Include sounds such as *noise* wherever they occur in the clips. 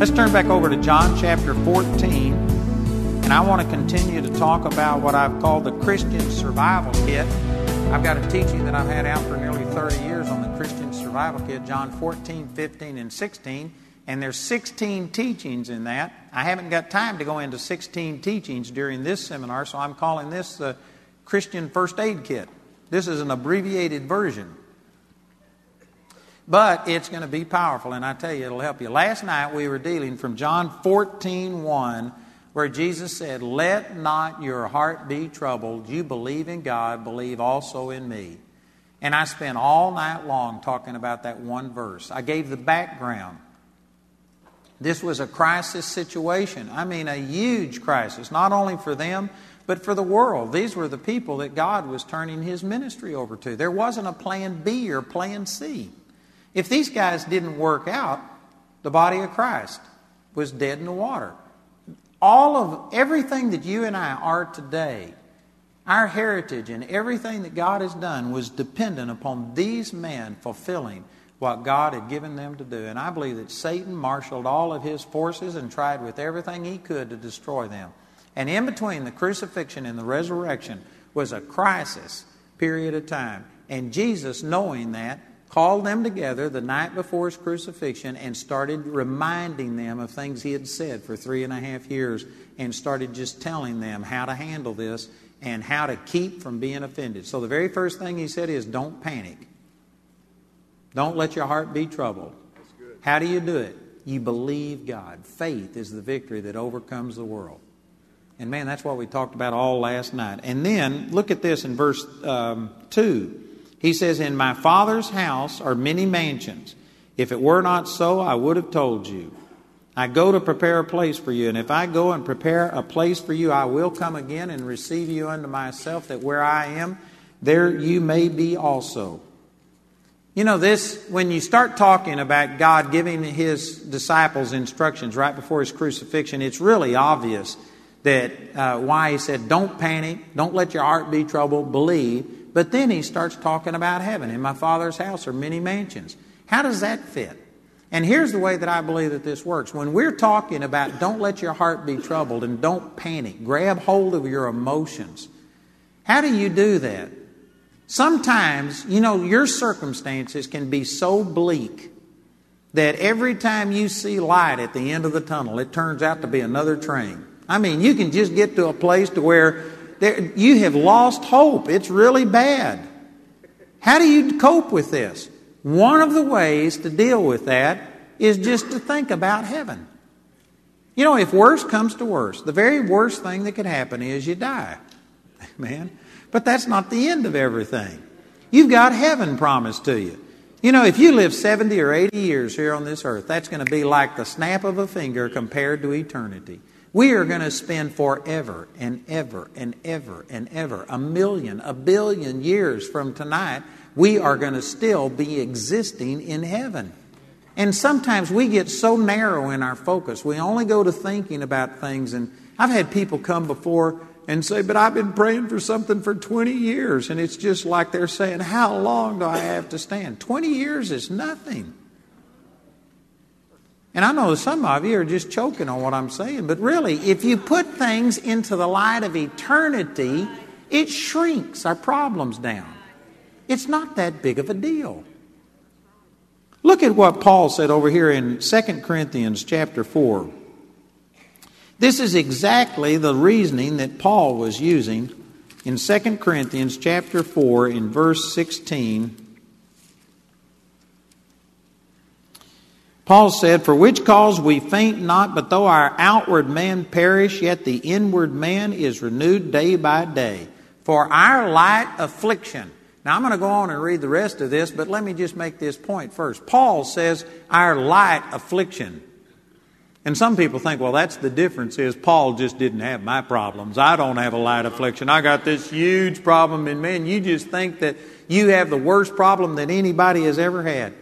Let's turn back over to John chapter 14, and I want to continue to talk about what I've called the Christian Survival Kit. I've got a teaching that I've had out for nearly 30 years on the Christian Survival Kit, John 14, 15, and 16. And there's 16 teachings in that. I haven't got time to go into 16 teachings during this seminar, so I'm calling this the Christian First Aid Kit. This is an abbreviated version. But it's going to be powerful, and I tell you, it'll help you. Last night we were dealing from John 14 1, where Jesus said, Let not your heart be troubled. You believe in God, believe also in me. And I spent all night long talking about that one verse. I gave the background. This was a crisis situation. I mean, a huge crisis, not only for them, but for the world. These were the people that God was turning his ministry over to. There wasn't a plan B or plan C. If these guys didn't work out, the body of Christ was dead in the water. All of everything that you and I are today, our heritage and everything that God has done was dependent upon these men fulfilling what God had given them to do. And I believe that Satan marshaled all of his forces and tried with everything he could to destroy them. And in between the crucifixion and the resurrection was a crisis period of time. And Jesus, knowing that, called them together the night before his crucifixion and started reminding them of things he had said for three and a half years and started just telling them how to handle this and how to keep from being offended. So the very first thing he said is don't panic. Don't let your heart be troubled. How do you do it? You believe God. Faith is the victory that overcomes the world. And man, that's what we talked about all last night. And then look at this in verse um, 2. He says, In my Father's house are many mansions. If it were not so, I would have told you. I go to prepare a place for you, and if I go and prepare a place for you, I will come again and receive you unto myself, that where I am, there you may be also. You know, this, when you start talking about God giving his disciples instructions right before his crucifixion, it's really obvious that uh, why he said, Don't panic, don't let your heart be troubled, believe. But then he starts talking about heaven. In my Father's house are many mansions. How does that fit? And here's the way that I believe that this works. When we're talking about don't let your heart be troubled and don't panic, grab hold of your emotions. How do you do that? Sometimes, you know, your circumstances can be so bleak that every time you see light at the end of the tunnel, it turns out to be another train. I mean, you can just get to a place to where there, you have lost hope. It's really bad. How do you cope with this? One of the ways to deal with that is just to think about heaven. You know, if worse comes to worse, the very worst thing that could happen is you die. *laughs* Man. But that's not the end of everything. You've got heaven promised to you. You know, if you live 70 or 80 years here on this earth, that's going to be like the snap of a finger compared to eternity. We are going to spend forever and ever and ever and ever, a million, a billion years from tonight, we are going to still be existing in heaven. And sometimes we get so narrow in our focus. We only go to thinking about things. And I've had people come before and say, But I've been praying for something for 20 years. And it's just like they're saying, How long do I have to stand? 20 years is nothing. And I know some of you are just choking on what I'm saying, but really, if you put things into the light of eternity, it shrinks our problems down. It's not that big of a deal. Look at what Paul said over here in 2 Corinthians chapter 4. This is exactly the reasoning that Paul was using in 2 Corinthians chapter 4 in verse 16 Paul said, For which cause we faint not, but though our outward man perish, yet the inward man is renewed day by day. For our light affliction. Now I'm going to go on and read the rest of this, but let me just make this point first. Paul says, Our light affliction. And some people think, well, that's the difference is Paul just didn't have my problems. I don't have a light affliction. I got this huge problem in me, and you just think that you have the worst problem that anybody has ever had.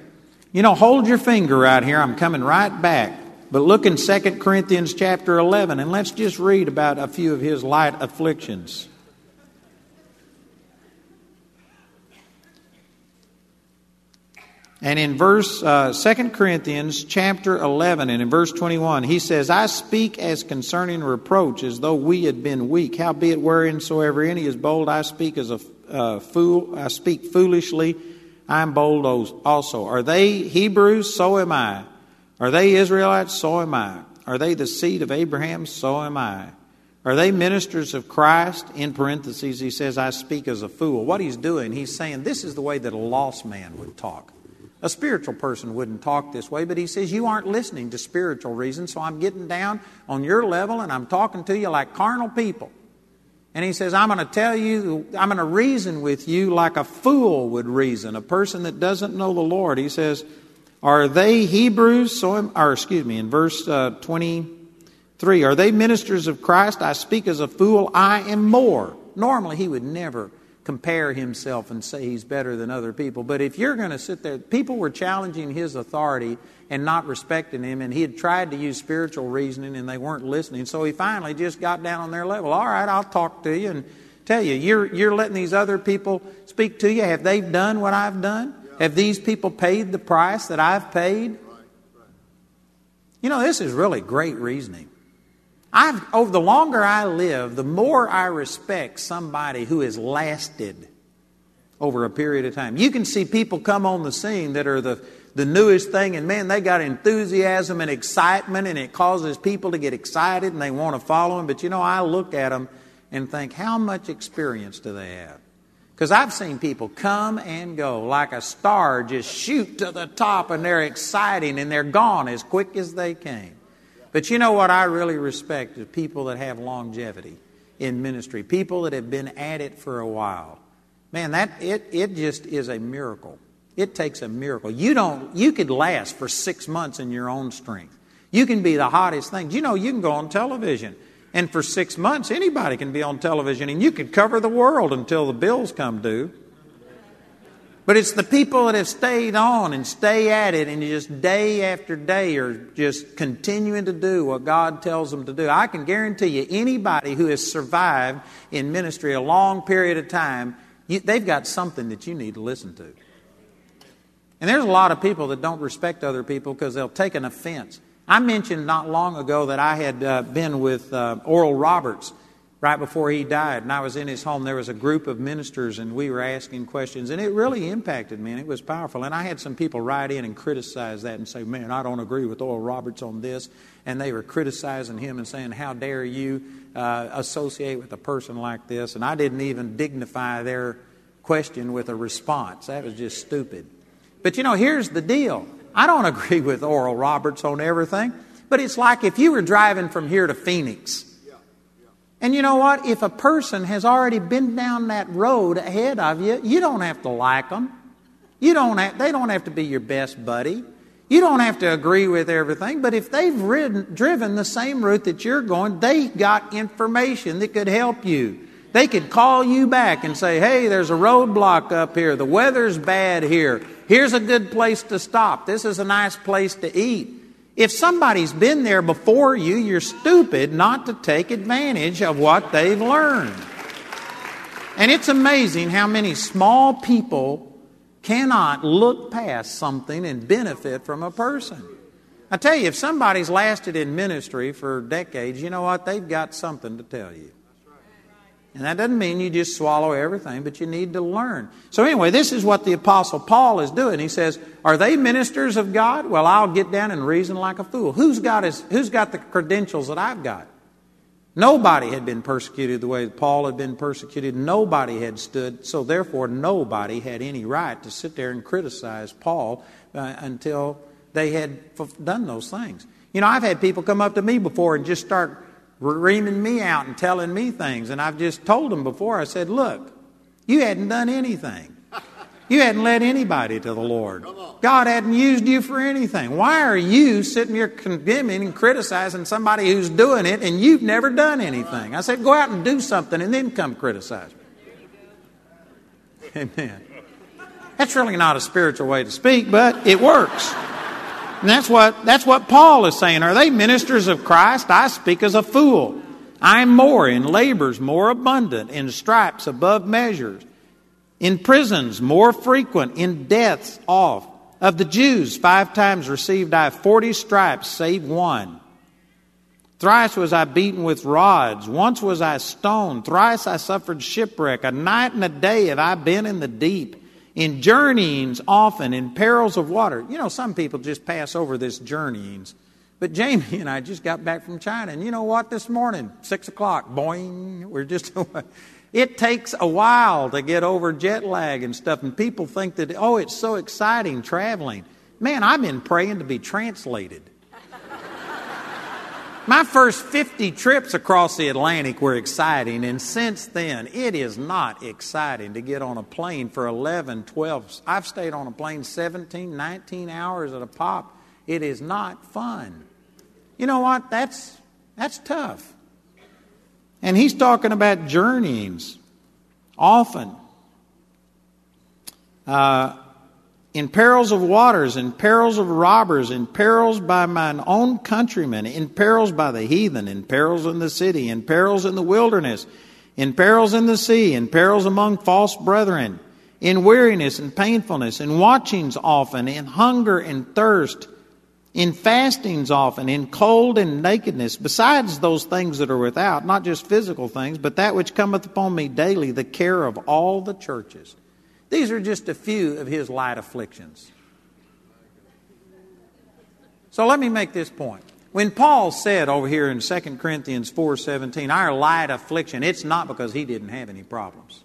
You know, hold your finger right here. I'm coming right back. But look in 2 Corinthians chapter 11 and let's just read about a few of his light afflictions. And in verse uh, 2 Corinthians chapter 11 and in verse 21, he says, I speak as concerning reproach as though we had been weak. Howbeit whereinsoever any is bold, I speak as a uh, fool, I speak foolishly, I am bold also. Are they Hebrews? So am I. Are they Israelites? So am I. Are they the seed of Abraham? So am I. Are they ministers of Christ? In parentheses, he says, I speak as a fool. What he's doing, he's saying this is the way that a lost man would talk. A spiritual person wouldn't talk this way, but he says, You aren't listening to spiritual reasons, so I'm getting down on your level and I'm talking to you like carnal people. And he says, I'm going to tell you, I'm going to reason with you like a fool would reason, a person that doesn't know the Lord. He says, Are they Hebrews? So, or excuse me, in verse uh, 23, Are they ministers of Christ? I speak as a fool, I am more. Normally, he would never compare himself and say he's better than other people. But if you're going to sit there, people were challenging his authority and not respecting him, and he had tried to use spiritual reasoning and they weren't listening. So he finally just got down on their level. All right, I'll talk to you and tell you, you're, you're letting these other people speak to you. Have they done what I've done? Have these people paid the price that I've paid? You know, this is really great reasoning. I've, over the longer I live, the more I respect somebody who has lasted over a period of time. You can see people come on the scene that are the, the newest thing, and man, they got enthusiasm and excitement, and it causes people to get excited and they want to follow them. But you know, I look at them and think, how much experience do they have? Because I've seen people come and go like a star, just shoot to the top, and they're exciting and they're gone as quick as they came. But you know what I really respect is people that have longevity in ministry, people that have been at it for a while. Man, that it, it just is a miracle. It takes a miracle. You don't you could last for six months in your own strength. You can be the hottest thing. You know, you can go on television. And for six months, anybody can be on television and you could cover the world until the bills come due. But it's the people that have stayed on and stay at it and just day after day are just continuing to do what God tells them to do. I can guarantee you, anybody who has survived in ministry a long period of time, you, they've got something that you need to listen to. And there's a lot of people that don't respect other people because they'll take an offense. I mentioned not long ago that I had uh, been with uh, Oral Roberts right before he died, and I was in his home. There was a group of ministers, and we were asking questions, and it really impacted me, and it was powerful. And I had some people write in and criticize that and say, Man, I don't agree with Oral Roberts on this. And they were criticizing him and saying, How dare you uh, associate with a person like this? And I didn't even dignify their question with a response. That was just stupid. But you know, here's the deal I don't *laughs* agree with Oral Roberts on everything, but it's like if you were driving from here to Phoenix and you know what? If a person has already been down that road ahead of you, you don't have to like them. You don't have, they don't have to be your best buddy. You don't have to agree with everything, but if they've ridden, driven the same route that you're going, they got information that could help you. They could call you back and say, hey, there's a roadblock up here. The weather's bad here. Here's a good place to stop. This is a nice place to eat. If somebody's been there before you, you're stupid not to take advantage of what they've learned. And it's amazing how many small people cannot look past something and benefit from a person. I tell you, if somebody's lasted in ministry for decades, you know what? They've got something to tell you. And that doesn't mean you just swallow everything, but you need to learn. So, anyway, this is what the Apostle Paul is doing. He says, Are they ministers of God? Well, I'll get down and reason like a fool. Who's got, his, who's got the credentials that I've got? Nobody had been persecuted the way Paul had been persecuted. Nobody had stood. So, therefore, nobody had any right to sit there and criticize Paul uh, until they had done those things. You know, I've had people come up to me before and just start reaming me out and telling me things. And I've just told them before, I said, Look, you hadn't done anything. You hadn't led anybody to the Lord. God hadn't used you for anything. Why are you sitting here condemning and criticizing somebody who's doing it and you've never done anything? I said, Go out and do something and then come criticize me. Amen. That's really not a spiritual way to speak, but it works. And that's what, that's what Paul is saying. Are they ministers of Christ? I speak as a fool. I am more in labors more abundant, in stripes above measures, in prisons more frequent, in deaths oft. Of the Jews, five times received I forty stripes, save one. Thrice was I beaten with rods. Once was I stoned. Thrice I suffered shipwreck. A night and a day have I been in the deep. In journeyings often, in perils of water. You know, some people just pass over this journeyings. But Jamie and I just got back from China. And you know what? This morning, 6 o'clock, boing, we're just. *laughs* it takes a while to get over jet lag and stuff. And people think that, oh, it's so exciting traveling. Man, I've been praying to be translated. My first 50 trips across the Atlantic were exciting, and since then, it is not exciting to get on a plane for 11, 12. I've stayed on a plane 17, 19 hours at a pop. It is not fun. You know what? That's, that's tough. And he's talking about journeyings often. Uh, in perils of waters, in perils of robbers, in perils by mine own countrymen, in perils by the heathen, in perils in the city, in perils in the wilderness, in perils in the sea, in perils among false brethren, in weariness and painfulness, in watchings often, in hunger and thirst, in fastings often, in cold and nakedness, besides those things that are without, not just physical things, but that which cometh upon me daily, the care of all the churches. These are just a few of his light afflictions. So let me make this point. When Paul said over here in 2 Corinthians 4:17, our light affliction, it's not because he didn't have any problems.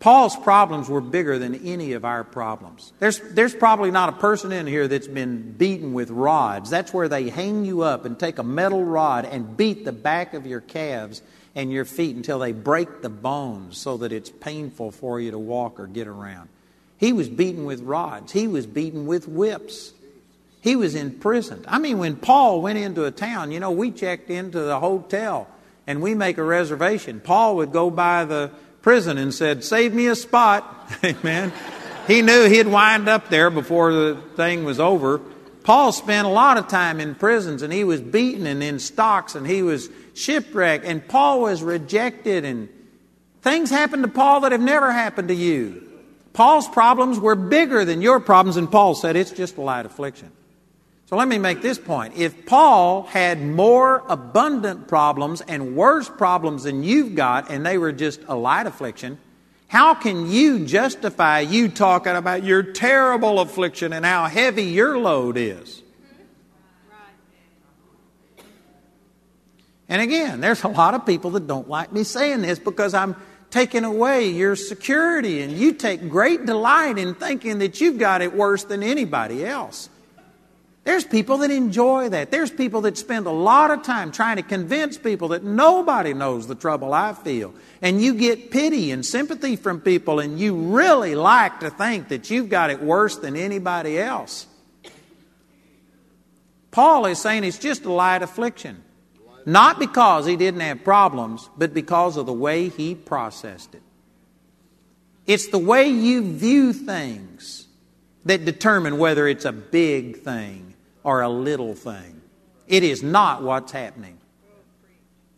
Paul's problems were bigger than any of our problems. There's, there's probably not a person in here that's been beaten with rods. That's where they hang you up and take a metal rod and beat the back of your calves and your feet until they break the bones so that it's painful for you to walk or get around. He was beaten with rods, he was beaten with whips. He was imprisoned. I mean, when Paul went into a town, you know, we checked into the hotel and we make a reservation. Paul would go by the prison and said, Save me a spot. *laughs* Amen. he knew he'd wind up there before the thing was over. Paul spent a lot of time in prisons and he was beaten and in stocks and he was shipwrecked, and Paul was rejected, and things happened to Paul that have never happened to you. Paul's problems were bigger than your problems, and Paul said it's just a light affliction. So let me make this point. If Paul had more abundant problems and worse problems than you've got, and they were just a light affliction, how can you justify you talking about your terrible affliction and how heavy your load is? And again, there's a lot of people that don't like me saying this because I'm taking away your security, and you take great delight in thinking that you've got it worse than anybody else. There's people that enjoy that. There's people that spend a lot of time trying to convince people that nobody knows the trouble I feel. And you get pity and sympathy from people, and you really like to think that you've got it worse than anybody else. Paul is saying it's just a light affliction. Not because he didn't have problems, but because of the way he processed it. It's the way you view things that determine whether it's a big thing or a little thing. It is not what's happening.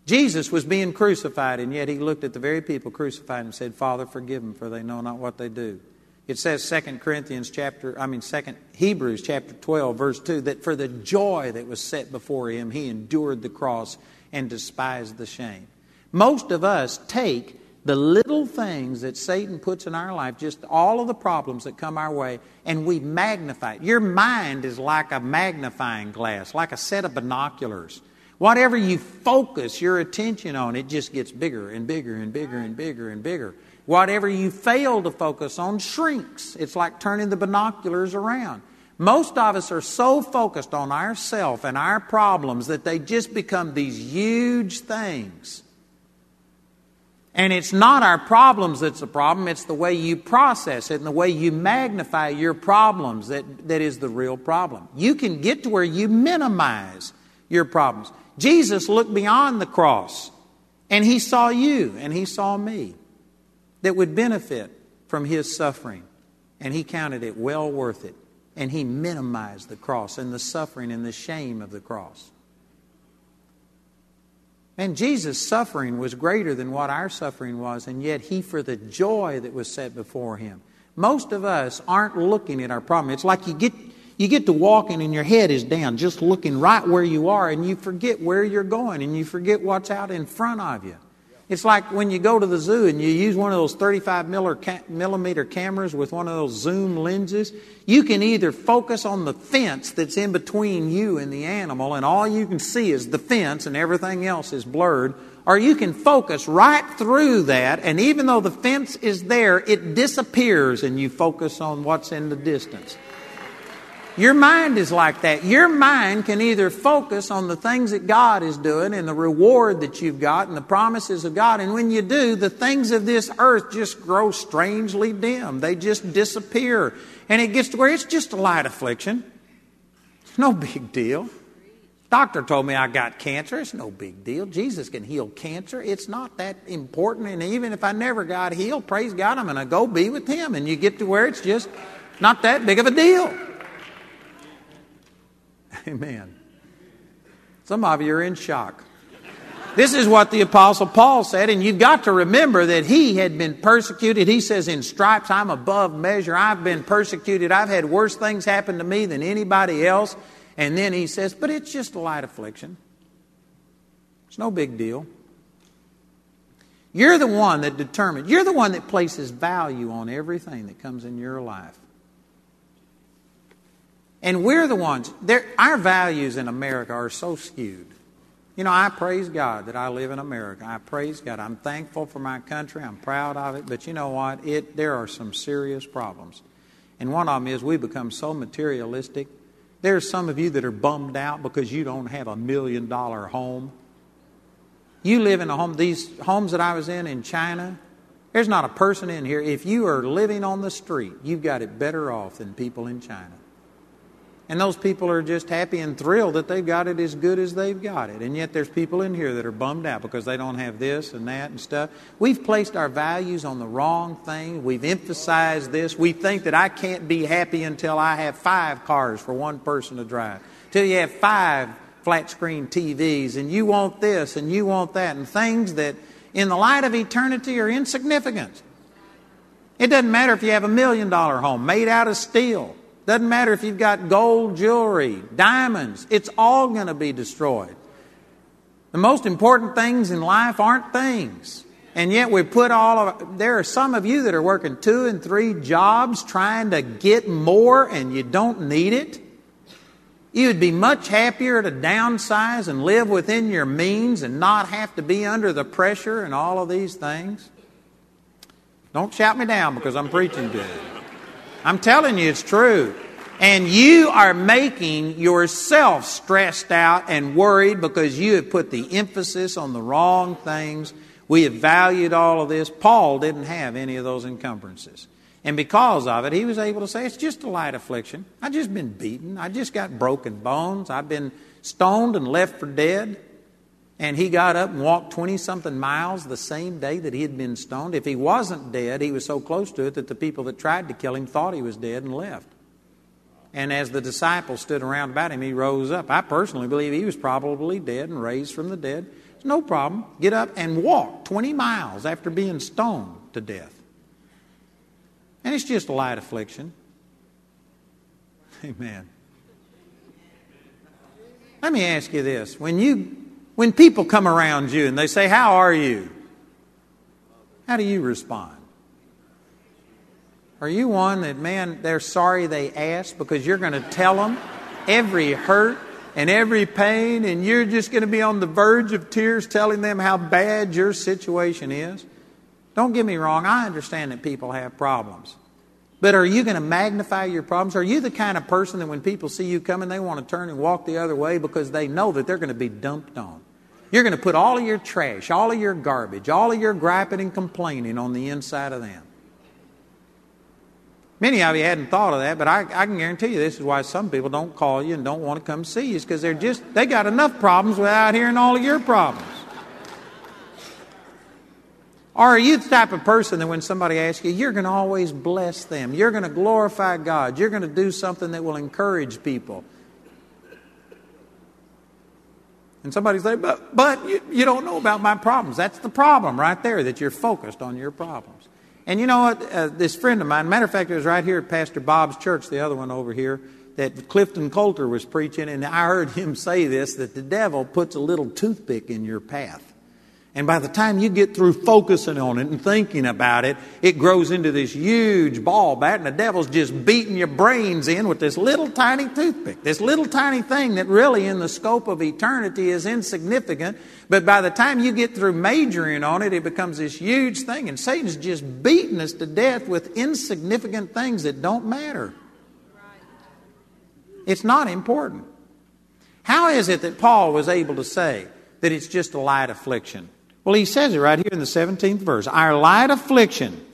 Jesus was being crucified, and yet he looked at the very people crucified and said, Father, forgive them, for they know not what they do. It says 2 Corinthians chapter, I mean 2 Hebrews chapter 12 verse 2 that for the joy that was set before him he endured the cross and despised the shame. Most of us take the little things that Satan puts in our life, just all of the problems that come our way, and we magnify it. Your mind is like a magnifying glass, like a set of binoculars. Whatever you focus your attention on, it just gets bigger and bigger and bigger and bigger and bigger. Whatever you fail to focus on shrinks. It's like turning the binoculars around. Most of us are so focused on ourself and our problems that they just become these huge things. And it's not our problems that's the problem, it's the way you process it and the way you magnify your problems that, that is the real problem. You can get to where you minimize your problems. Jesus looked beyond the cross and he saw you and he saw me that would benefit from his suffering. And he counted it well worth it. And he minimized the cross and the suffering and the shame of the cross. And Jesus' suffering was greater than what our suffering was, and yet he, for the joy that was set before him, Most of us aren't looking at our problem. It's like you get you get to walking and your head is down, just looking right where you are, and you forget where you're going and you forget what's out in front of you. It's like when you go to the zoo and you use one of those 35 millimeter cameras with one of those zoom lenses. You can either focus on the fence that's in between you and the animal, and all you can see is the fence and everything else is blurred, or you can focus right through that, and even though the fence is there, it disappears and you focus on what's in the distance. Your mind is like that. Your mind can either focus on the things that God is doing and the reward that you've got and the promises of God. And when you do, the things of this earth just grow strangely dim. They just disappear. And it gets to where it's just a light affliction. It's no big deal. Doctor told me I got cancer. It's no big deal. Jesus can heal cancer. It's not that important. And even if I never got healed, praise God, I'm going to go be with Him. And you get to where it's just not that big of a deal. *laughs* Amen. Some of you are in shock. This is what the Apostle Paul said, and you've got to remember that he had been persecuted. He says, In stripes, I'm above measure. I've been persecuted. I've had worse things happen to me than anybody else. And then he says, But it's just a light affliction. It's no big deal. You're the one that determines, you're the one that places value on everything that comes in your life. And we're the ones, our values in America are so skewed. You know, I praise God that I live in America. I praise God. I'm thankful for my country. I'm proud of it. But you know what? It, there are some serious problems. And one of them is we become so materialistic. There's some of you that are bummed out because you don't have a million dollar home. You live in a home, these homes that I was in in China, there's not a person in here. If you are living on the street, you've got it better off than people in China. And those people are just happy and thrilled that they've got it as good as they've got it. And yet there's people in here that are bummed out because they don't have this and that and stuff. We've placed our values on the wrong thing. We've emphasized this. We think that I can't be happy until I have five cars for one person to drive. Till you have five flat screen TVs and you want this and you want that and things that in the light of eternity are insignificant. It doesn't matter if you have a million dollar home made out of steel. Doesn't matter if you've got gold jewelry, diamonds, it's all going to be destroyed. The most important things in life aren't things. And yet we put all of there are some of you that are working two and three jobs trying to get more and you don't need it. You would be much happier to downsize and live within your means and not have to be under the pressure and all of these things. Don't shout me down because I'm preaching good. I'm telling you, it's true. And you are making yourself stressed out and worried because you have put the emphasis on the wrong things. We have valued all of this. Paul didn't have any of those encumbrances. And because of it, he was able to say, It's just a light affliction. I've just been beaten. I just got broken bones. I've been stoned and left for dead. And he got up and walked 20 something miles the same day that he had been stoned. If he wasn't dead, he was so close to it that the people that tried to kill him thought he was dead and left. And as the disciples stood around about him, he rose up. I personally believe he was probably dead and raised from the dead. It's no problem. Get up and walk 20 miles after being stoned to death. And it's just a light affliction. Amen. Let me ask you this. When you when people come around you and they say, How are you? How do you respond? Are you one that, man, they're sorry they asked because you're going to tell them every hurt and every pain, and you're just going to be on the verge of tears telling them how bad your situation is? Don't get me wrong, I understand that people have problems. But are you going to magnify your problems? Are you the kind of person that when people see you coming, they want to turn and walk the other way because they know that they're going to be dumped on? You're going to put all of your trash, all of your garbage, all of your griping and complaining on the inside of them. Many of you hadn't thought of that, but I, I, can guarantee you this is why some people don't call you and don't want to come see you, because they're just, they got enough problems without hearing all of your problems. Or are you the type of person that when somebody asks you, you're going to always bless them? You're going to glorify God. You're going to do something that will encourage people. And somebody's like, but, but you, you don't know about my problems. That's the problem right there, that you're focused on your problems. And you know what? Uh, this friend of mine, matter of fact, it was right here at Pastor Bob's church, the other one over here, that Clifton Coulter was preaching, and I heard him say this that the devil puts a little toothpick in your path. And by the time you get through focusing on it and thinking about it, it grows into this huge ball bat, and the devil's just beating your brains in with this little tiny toothpick. This little tiny thing that really, in the scope of eternity, is insignificant. But by the time you get through majoring on it, it becomes this huge thing. And Satan's just beating us to death with insignificant things that don't matter. It's not important. How is it that Paul was able to say that it's just a light affliction? Well, he says it right here in the 17th verse. Our light affliction,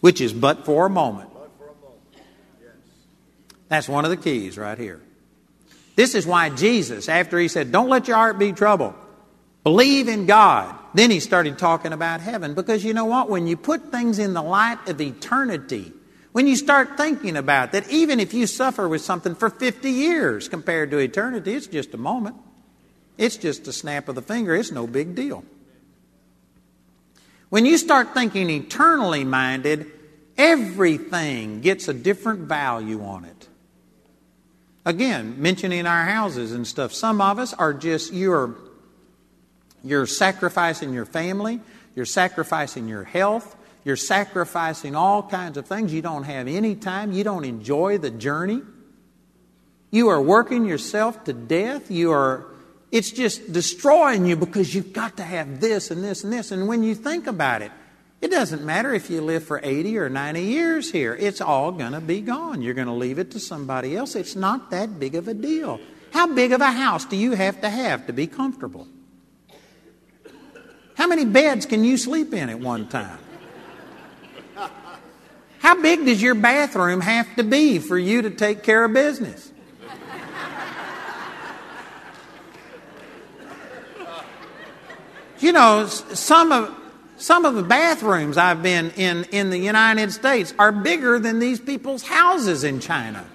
which is but for a moment. That's one of the keys right here. This is why Jesus, after he said, Don't let your heart be troubled, believe in God, then he started talking about heaven. Because you know what? When you put things in the light of eternity, when you start thinking about that, even if you suffer with something for 50 years compared to eternity, it's just a moment. It's just a snap of the finger. It's no big deal. When you start thinking eternally minded, everything gets a different value on it. Again, mentioning our houses and stuff, some of us are just, you're, you're sacrificing your family, you're sacrificing your health, you're sacrificing all kinds of things. You don't have any time, you don't enjoy the journey. You are working yourself to death. You are it's just destroying you because you've got to have this and this and this. And when you think about it, it doesn't matter if you live for 80 or 90 years here. It's all going to be gone. You're going to leave it to somebody else. It's not that big of a deal. How big of a house do you have to have to be comfortable? How many beds can you sleep in at one time? How big does your bathroom have to be for you to take care of business? You know, some of, some of the bathrooms I've been in in the United States are bigger than these people's houses in China.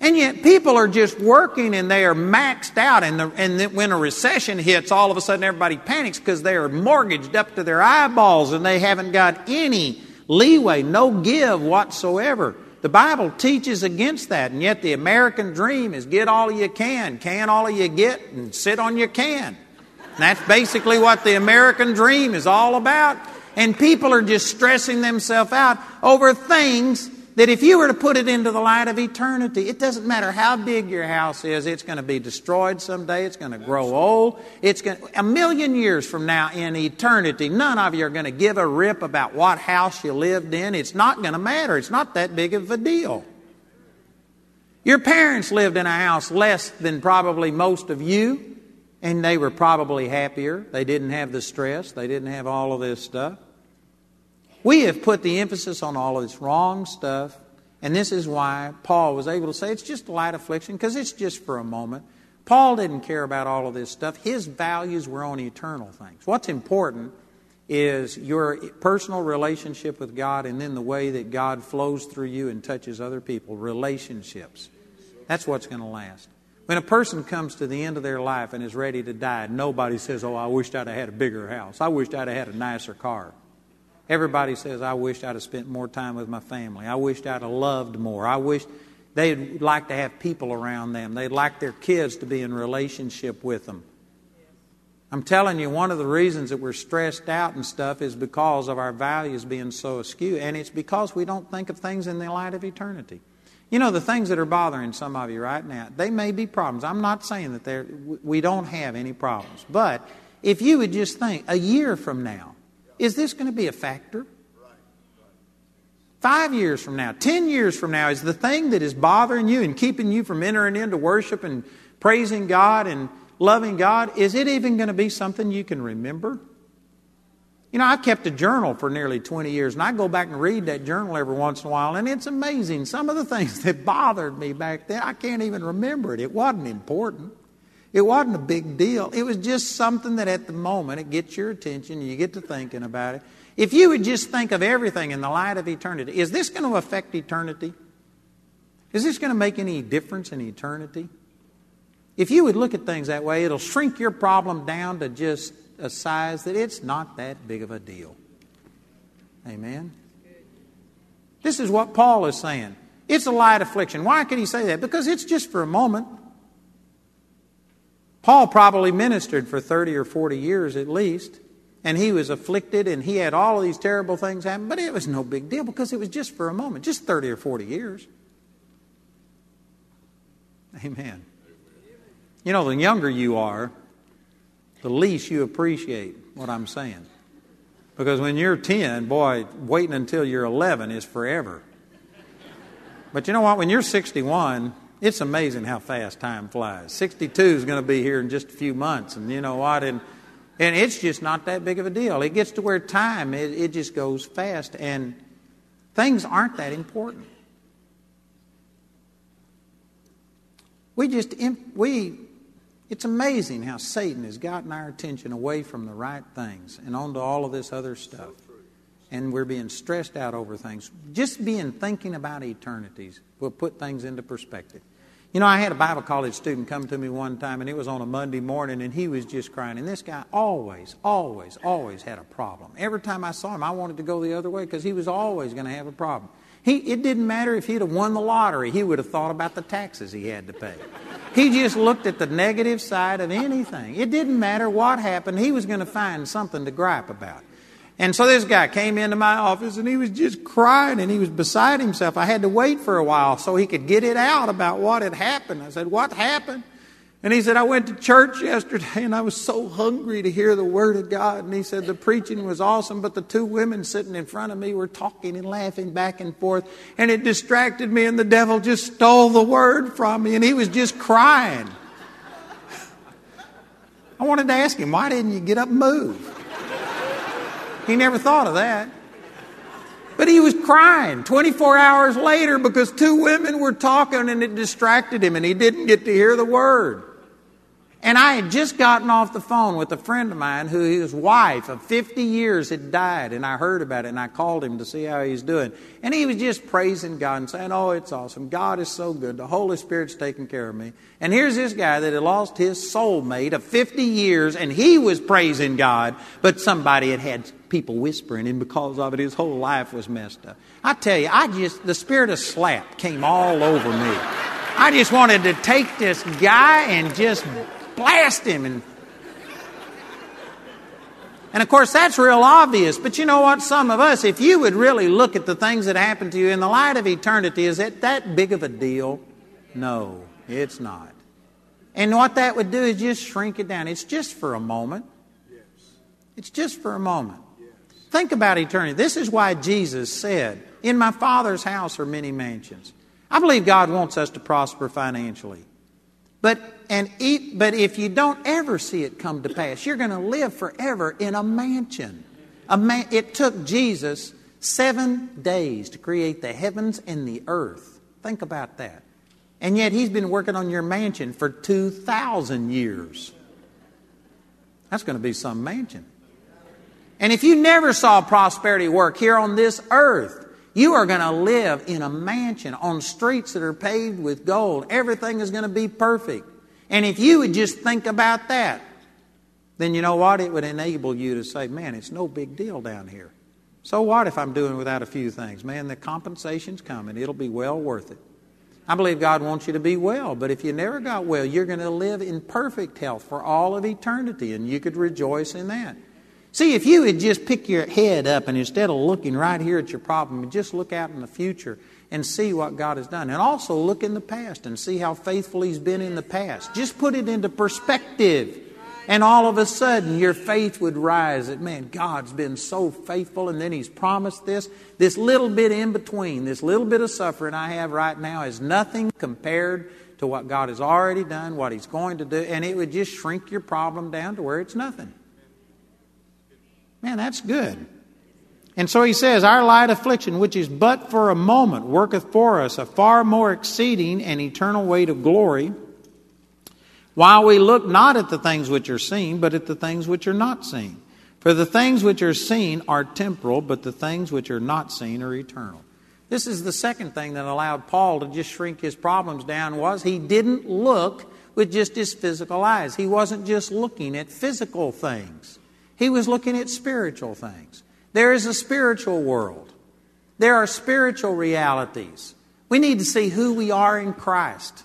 And yet people are just working and they are maxed out. And, the, and when a recession hits, all of a sudden everybody panics because they are mortgaged up to their eyeballs and they haven't got any leeway, no give whatsoever. The Bible teaches against that, and yet the American dream is get all you can, can all you get, and sit on your can. And that's basically what the American dream is all about. And people are just stressing themselves out over things that if you were to put it into the light of eternity, it doesn't matter how big your house is, it's going to be destroyed someday, it's going to grow old. It's going a million years from now in eternity, none of you are going to give a rip about what house you lived in. It's not going to matter. It's not that big of a deal. Your parents lived in a house less than probably most of you, and they were probably happier. They didn't have the stress, they didn't have all of this stuff. We have put the emphasis on all of this wrong stuff, and this is why Paul was able to say it's just light affliction because it's just for a moment. Paul didn't care about all of this stuff. His values were on eternal things. What's important is your personal relationship with God and then the way that God flows through you and touches other people. Relationships. That's what's going to last. When a person comes to the end of their life and is ready to die, nobody says, Oh, I wished I'd have had a bigger house. I wished I'd have had a nicer car. Everybody says, I wished I'd have spent more time with my family. I wished I'd have loved more. I wish they'd like to have people around them. They'd like their kids to be in relationship with them. I'm telling you, one of the reasons that we're stressed out and stuff is because of our values being so askew, and it's because we don't think of things in the light of eternity. You know, the things that are bothering some of you right now, they may be problems. I'm not saying that we don't have any problems. But if you would just think, a year from now, is this going to be a factor? Five years from now, ten years from now, is the thing that is bothering you and keeping you from entering into worship and praising God and loving God, is it even going to be something you can remember? You know, I've kept a journal for nearly 20 years, and I go back and read that journal every once in a while, and it's amazing. Some of the things *laughs* that bothered me back then, I can't even remember it. It wasn't important. It wasn't a big deal. It was just something that at the moment it gets your attention, you get to thinking about it. If you would just think of everything in the light of eternity, is this going to affect eternity? Is this going to make any difference in eternity? If you would look at things that way, it'll shrink your problem down to just a size that it's not that big of a deal. Amen. This is what Paul is saying. It's a light affliction. Why can he say that? Because it's just for a moment. Paul probably ministered for 30 or 40 years at least, and he was afflicted and he had all of these terrible things happen, but it was no big deal because it was just for a moment, just 30 or 40 years. Amen. You know, the younger you are, the least you appreciate what I'm saying. Because when you're 10, boy, waiting until you're 11 is forever. But you know what? When you're 61, it's amazing how fast time flies. 62 is going to be here in just a few months, and you know what? And, and it's just not that big of a deal. It gets to where time, it, it just goes fast, and things aren't that important. We just, we it's amazing how Satan has gotten our attention away from the right things and onto all of this other stuff. And we're being stressed out over things. Just being thinking about eternities will put things into perspective. You know, I had a Bible college student come to me one time, and it was on a Monday morning, and he was just crying. And this guy always, always, always had a problem. Every time I saw him, I wanted to go the other way because he was always going to have a problem. He, it didn't matter if he'd have won the lottery, he would have thought about the taxes he had to pay. He just looked at the negative side of anything. It didn't matter what happened, he was going to find something to gripe about. And so this guy came into my office and he was just crying and he was beside himself. I had to wait for a while so he could get it out about what had happened. I said, What happened? And he said, I went to church yesterday and I was so hungry to hear the Word of God. And he said, the preaching was awesome, but the two women sitting in front of me were talking and laughing back and forth. And it distracted me and the devil just stole the Word from me and he was just crying. *laughs* I wanted to ask him, why didn't you get up and move? He never thought of that. But he was crying 24 hours later because two women were talking and it distracted him and he didn't get to hear the word. And I had just gotten off the phone with a friend of mine who his wife of 50 years had died, and I heard about it, and I called him to see how he's doing. And he was just praising God and saying, Oh, it's awesome. God is so good. The Holy Spirit's taking care of me. And here's this guy that had lost his soulmate of 50 years, and he was praising God, but somebody had had people whispering, and because of it, his whole life was messed up. I tell you, I just, the spirit of slap came all over me. I just wanted to take this guy and just blast him and and of course, that's real obvious. But you know what? Some of us, if you would really look at the things that happen to you in the light of eternity, is it that big of a deal? No, it's not. And what that would do is just shrink it down. It's just for a moment. It's just for a moment. Think about eternity. This is why Jesus said, In my Father's house are many mansions. I believe God wants us to prosper financially. But, and eat, but if you don't ever see it come to pass, you're going to live forever in a mansion. A man, it took Jesus seven days to create the heavens and the earth. Think about that. And yet he's been working on your mansion for 2,000 years. That's going to be some mansion. And if you never saw prosperity work here on this earth, you are going to live in a mansion on streets that are paved with gold. Everything is going to be perfect. And if you would just think about that, then you know what? It would enable you to say, man, it's no big deal down here. So what if I'm doing without a few things? Man, the compensation's coming. It'll be well worth it. I believe God wants you to be well, but if you never got well, you're going to live in perfect health for all of eternity, and you could rejoice in that. See, if you would just pick your head up and instead of looking right here at your problem, just look out in the future and see what God has done. And also look in the past and see how faithful He's been in the past. Just put it into perspective. And all of a sudden, your faith would rise that, man, God's been so faithful, and then He's promised this. This little bit in between, this little bit of suffering I have right now is nothing compared to what God has already done, what He's going to do, and it would just shrink your problem down to where it's nothing. Man, that's good. And so he says, Our light affliction, which is but for a moment, worketh for us a far more exceeding and eternal weight of glory, while we look not at the things which are seen, but at the things which are not seen. For the things which are seen are temporal, but the things which are not seen are eternal. This is the second thing that allowed Paul to just shrink his problems down was he didn't look with just his physical eyes. He wasn't just looking at physical things. He was looking at spiritual things. There is a spiritual world. There are spiritual realities. We need to see who we are in Christ.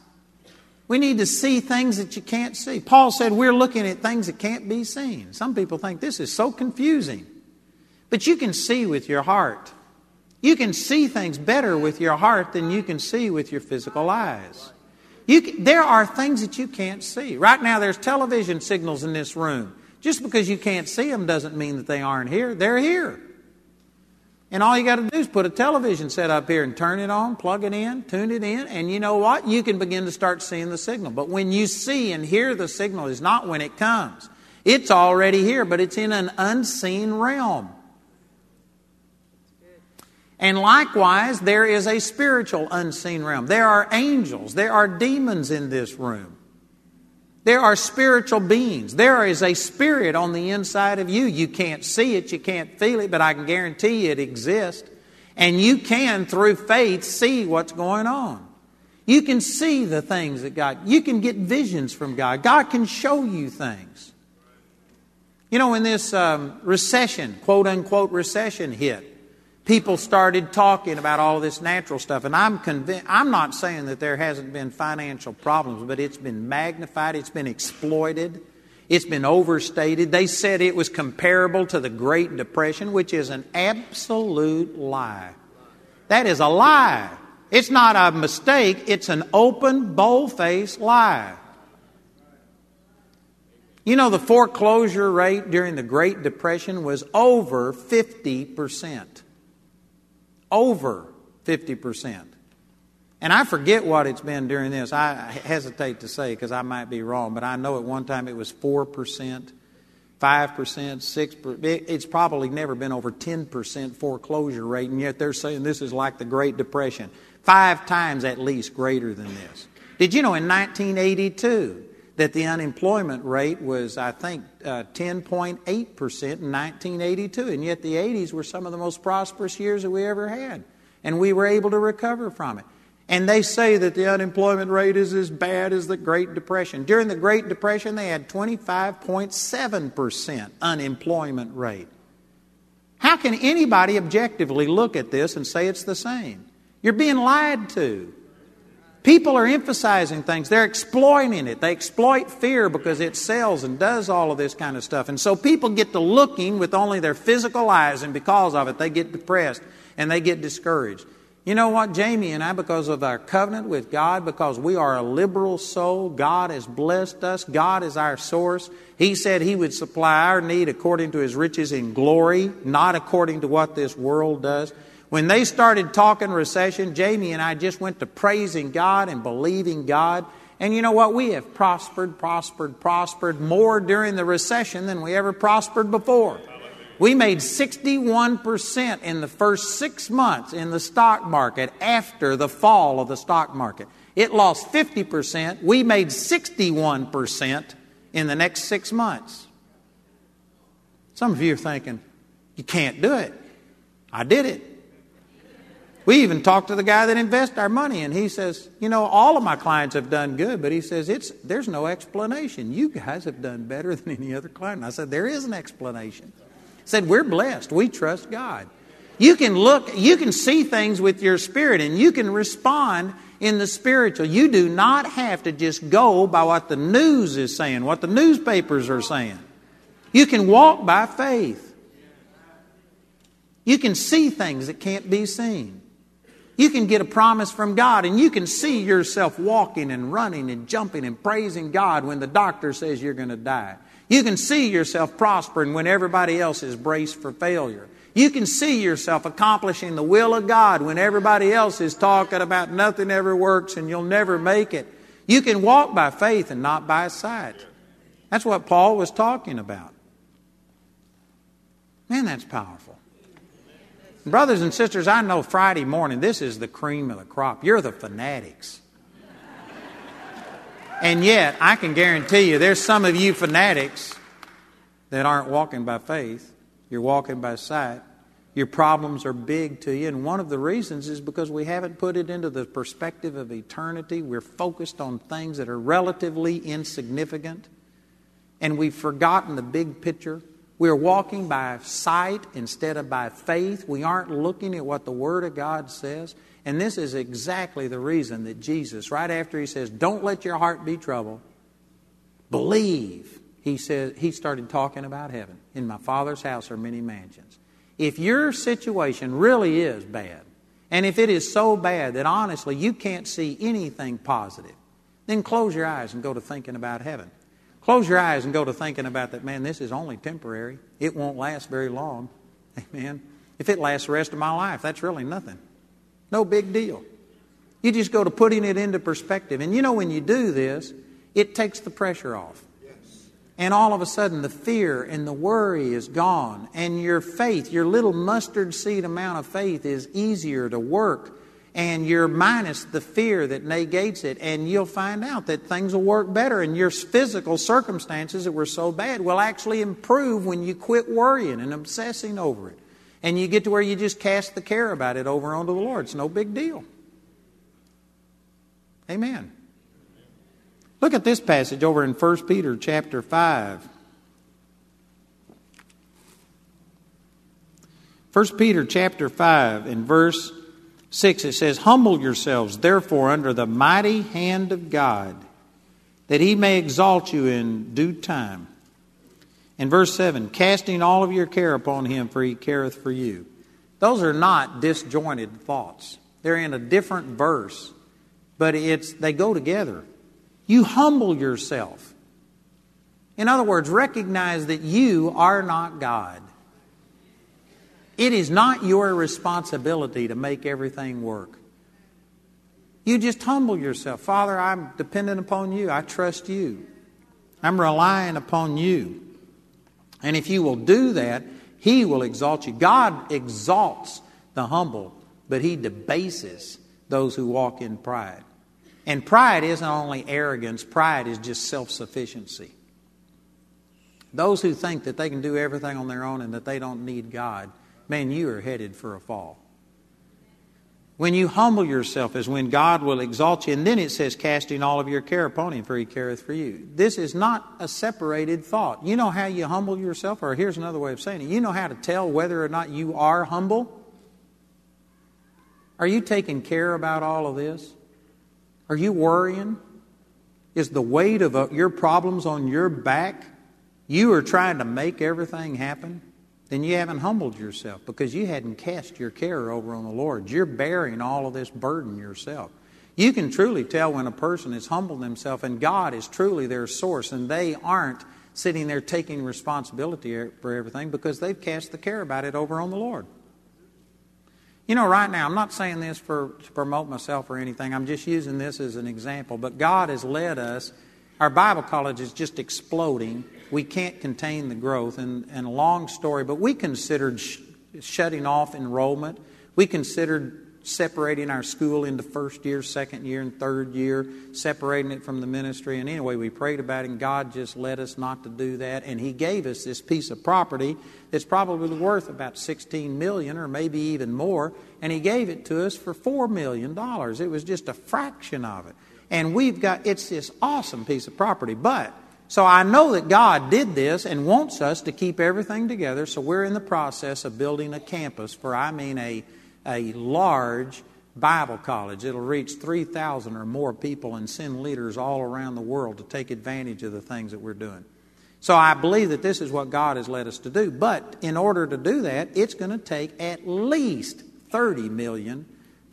We need to see things that you can't see. Paul said we're looking at things that can't be seen. Some people think this is so confusing. But you can see with your heart. You can see things better with your heart than you can see with your physical eyes. Can, there are things that you can't see. Right now, there's television signals in this room. Just because you can't see them doesn't mean that they aren't here. They're here. And all you got to do is put a television set up here and turn it on, plug it in, tune it in, and you know what? You can begin to start seeing the signal. But when you see and hear the signal is not when it comes. It's already here, but it's in an unseen realm. And likewise, there is a spiritual unseen realm. There are angels, there are demons in this room. There are spiritual beings. There is a spirit on the inside of you. You can't see it, you can't feel it, but I can guarantee it exists. And you can, through faith, see what's going on. You can see the things that God, you can get visions from God. God can show you things. You know, when this um, recession, quote unquote recession hit, people started talking about all this natural stuff. And I'm convinced, I'm not saying that there hasn't been financial problems, but it's been magnified, it's been exploited, it's been overstated. They said it was comparable to the Great Depression, which is an absolute lie. That is a lie. It's not a mistake, it's an open, bold faced lie. You know, the foreclosure rate during the Great Depression was over 50% over 50%. And I forget what it's been during this. I hesitate to say because I might be wrong, but I know at one time it was 4%, 5%, 6%. It's probably never been over 10% foreclosure rate, and yet they're saying this is like the Great Depression. Five times at least greater than this. Did you know in 1982 that the unemployment rate was, I think, uh, 10.8% in 1982, and yet the 80s were some of the most prosperous years that we ever had, and we were able to recover from it. And they say that the unemployment rate is as bad as the Great Depression. During the Great Depression, they had 25.7% unemployment rate. How can anybody objectively look at this and say it's the same? You're being lied to. People are emphasizing things. They're exploiting it. They exploit fear because it sells and does all of this kind of stuff. And so people get to looking with only their physical eyes, and because of it, they get depressed and they get discouraged. You know what, Jamie and I, because of our covenant with God, because we are a liberal soul, God has blessed us, God is our source. He said He would supply our need according to His riches in glory, not according to what this world does. When they started talking recession, Jamie and I just went to praising God and believing God. And you know what? We have prospered, prospered, prospered more during the recession than we ever prospered before. We made 61% in the first six months in the stock market after the fall of the stock market. It lost 50%. We made 61% in the next six months. Some of you are thinking, you can't do it. I did it. We even talked to the guy that invests our money, and he says, You know, all of my clients have done good, but he says, it's, There's no explanation. You guys have done better *laughs* than any other client. And I said, There is an explanation. I said, We're blessed. We trust God. You can look, you can see things with your spirit, and you can respond in the spiritual. You do not have to just go by what the news is saying, what the newspapers are saying. You can walk by faith. You can see things that can't be seen. You can get a promise from God and you can see yourself walking and running and jumping and praising God when the doctor says you're going to die. You can see yourself prospering when everybody else is braced for failure. You can see yourself accomplishing the will of God when everybody else is talking about nothing ever works and you'll never make it. You can walk by faith and not by sight. That's what Paul was talking about. Man, that's powerful. Brothers and sisters, I know Friday morning, this is the cream of the crop. You're the fanatics. And yet, I can guarantee you, there's some of you fanatics that aren't walking by faith. You're walking by sight. Your problems are big to you. And one of the reasons is because we haven't put it into the perspective of eternity. We're focused on things that are relatively insignificant. And we've forgotten the big picture We're walking by sight instead of by faith. We aren't looking at what the Word of God says. And this is exactly the reason that Jesus, right after he says, Don't let your heart be troubled, believe, he said he started talking about heaven. In my Father's house are many mansions. If your situation really is bad, and if it is so bad that honestly you can't see anything positive, then close your eyes and go to thinking about heaven. Close your eyes and go to thinking about that, man, this is only temporary. It won't last very long. *laughs* Amen. If it lasts the rest of my life, that's really nothing. No big deal. You just go to putting it into perspective. And you know, when you do this, it takes the pressure off. And all of a sudden, the fear and the worry is gone. And your faith, your little mustard seed amount of faith, is easier to work and you're minus the fear that negates it, and you'll find out that things will work better, and your physical circumstances that were so bad will actually improve when you quit worrying and obsessing over it. And you get to where you just cast the care about it over onto the Lord. It's no big deal. Amen. Look at this passage over in 1 Peter chapter 5. 1 Peter chapter 5 in verse 6, it says, Humble yourselves, therefore, under the mighty hand of God, that he may exalt you in due time. In verse 7, casting all of your care upon him, for he careth for you. Those are not disjointed thoughts. They're in a different verse, but it's they go together. You humble yourself. In other words, recognize that you are not God. It is not your responsibility to make everything work. You just humble yourself. Father, I'm dependent upon you. I trust you. I'm relying upon you. And if you will do that, He will exalt you. God exalts the humble, but He debases those who walk in pride. And pride isn't only arrogance, pride is just self sufficiency. Those who think that they can do everything on their own and that they don't need God man, you are headed for a fall. When you humble yourself is when God will exalt you. And then it says, casting all of your care upon him, for he careth for you. This is not a separated thought. You know how you humble yourself? Or here's another way of saying it. You know how to tell whether or not you are humble? Are you taking care about all of this? Are you worrying? Is the weight of uh, your problems on your back? You are trying to make everything happen? Then you haven't humbled yourself because you hadn't cast your care over on the Lord. You're bearing all of this burden yourself. You can truly tell when a person has humbled themselves and God is truly their source and they aren't sitting there taking responsibility for everything because they've cast the care about it over on the Lord. You know, right now, I'm not saying this for, to promote myself or anything. I'm just using this as an example. But God has led us. Our Bible college is just exploding we can't contain the growth. And, and a long story, but we considered sh- shutting off enrollment. We considered separating our school into first year, second year, and third year, separating it from the ministry. And anyway, we prayed about it, and God just led us not to do that. And He gave us this piece of property that's probably worth about 16 million or maybe even more. And He gave it to us for $4 million. It was just a fraction of it. And we've got, it's this awesome piece of property. But so I know that God did this and wants us to keep everything together. So we're in the process of building a campus for, I mean, a, a large Bible college. It'll reach 3,000 or more people and send leaders all around the world to take advantage of the things that we're doing. So I believe that this is what God has led us to do. But in order to do that, it's going to take at least 30 million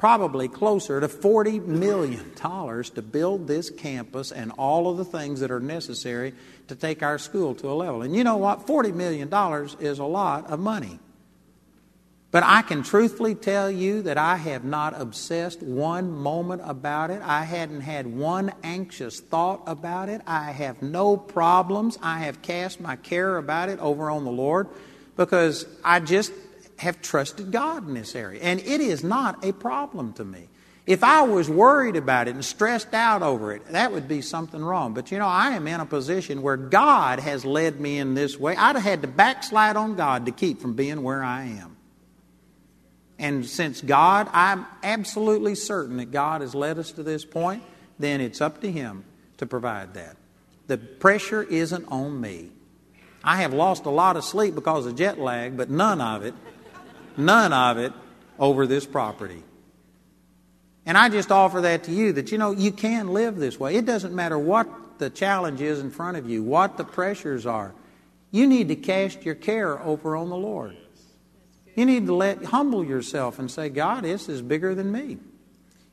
probably closer to $40 million to build this campus and all of the things that are necessary to take our school to a level. And you know what? $40 million is a lot of money. But I can truthfully tell you that I have not obsessed one moment about it. I hadn't had one anxious thought about it. I have no problems. I have cast my care about it over on the Lord because I just have trusted God in this area. And it is not a problem to me. If I was worried about it and stressed out over it, that would be something wrong. But you know, I am in a position where God has led me in this way. I'd have had to backslide on God to keep from being where I am. And since God, I'm absolutely certain that God has led us to this point, then it's up to Him to provide that. The pressure isn't on me. I have lost a lot of sleep because of jet lag, but none of it, none of it over this property. And I just offer that to you that, you know, you can live this way. It doesn't matter what the challenge is in front of you, what the pressures are. You need to cast your care over on the Lord. You need to let humble yourself and say, God, this is bigger than me.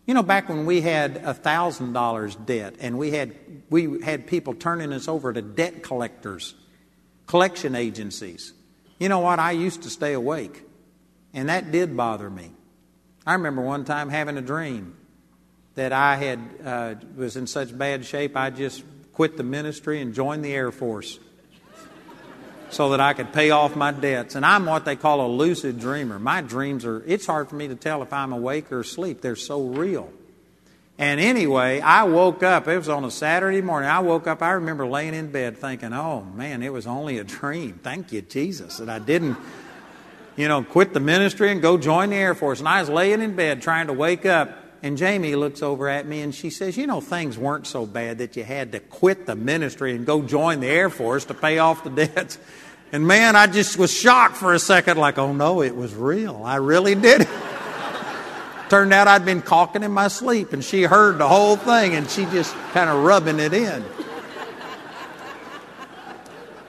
You know, back when we had thousand dollars debt and we had we had people turning us over to debt collectors, collection agencies. You know what? I used to stay awake, and that did bother me. I remember one time having a dream that I had uh, was in such bad shape I just quit the ministry and joined the Air Force so that I could pay off my debts. And I'm what they call a lucid dreamer. My dreams are, it's hard for me to tell if I'm awake or asleep. They're so real. And anyway, I woke up, it was on a Saturday morning. I woke up, I remember laying in bed thinking, oh man, it was only a dream. Thank you, Jesus, that I didn't, you know, quit the ministry and go join the Air Force. And I was laying in bed trying to wake up. And Jamie looks over at me and she says, You know, things weren't so bad that you had to quit the ministry and go join the Air Force to pay off the debts. And man, I just was shocked for a second, like, oh no, it was real. I really did it. *laughs* Turned out I'd been caulking in my sleep, and she heard the whole thing, and she just kind of rubbing it in.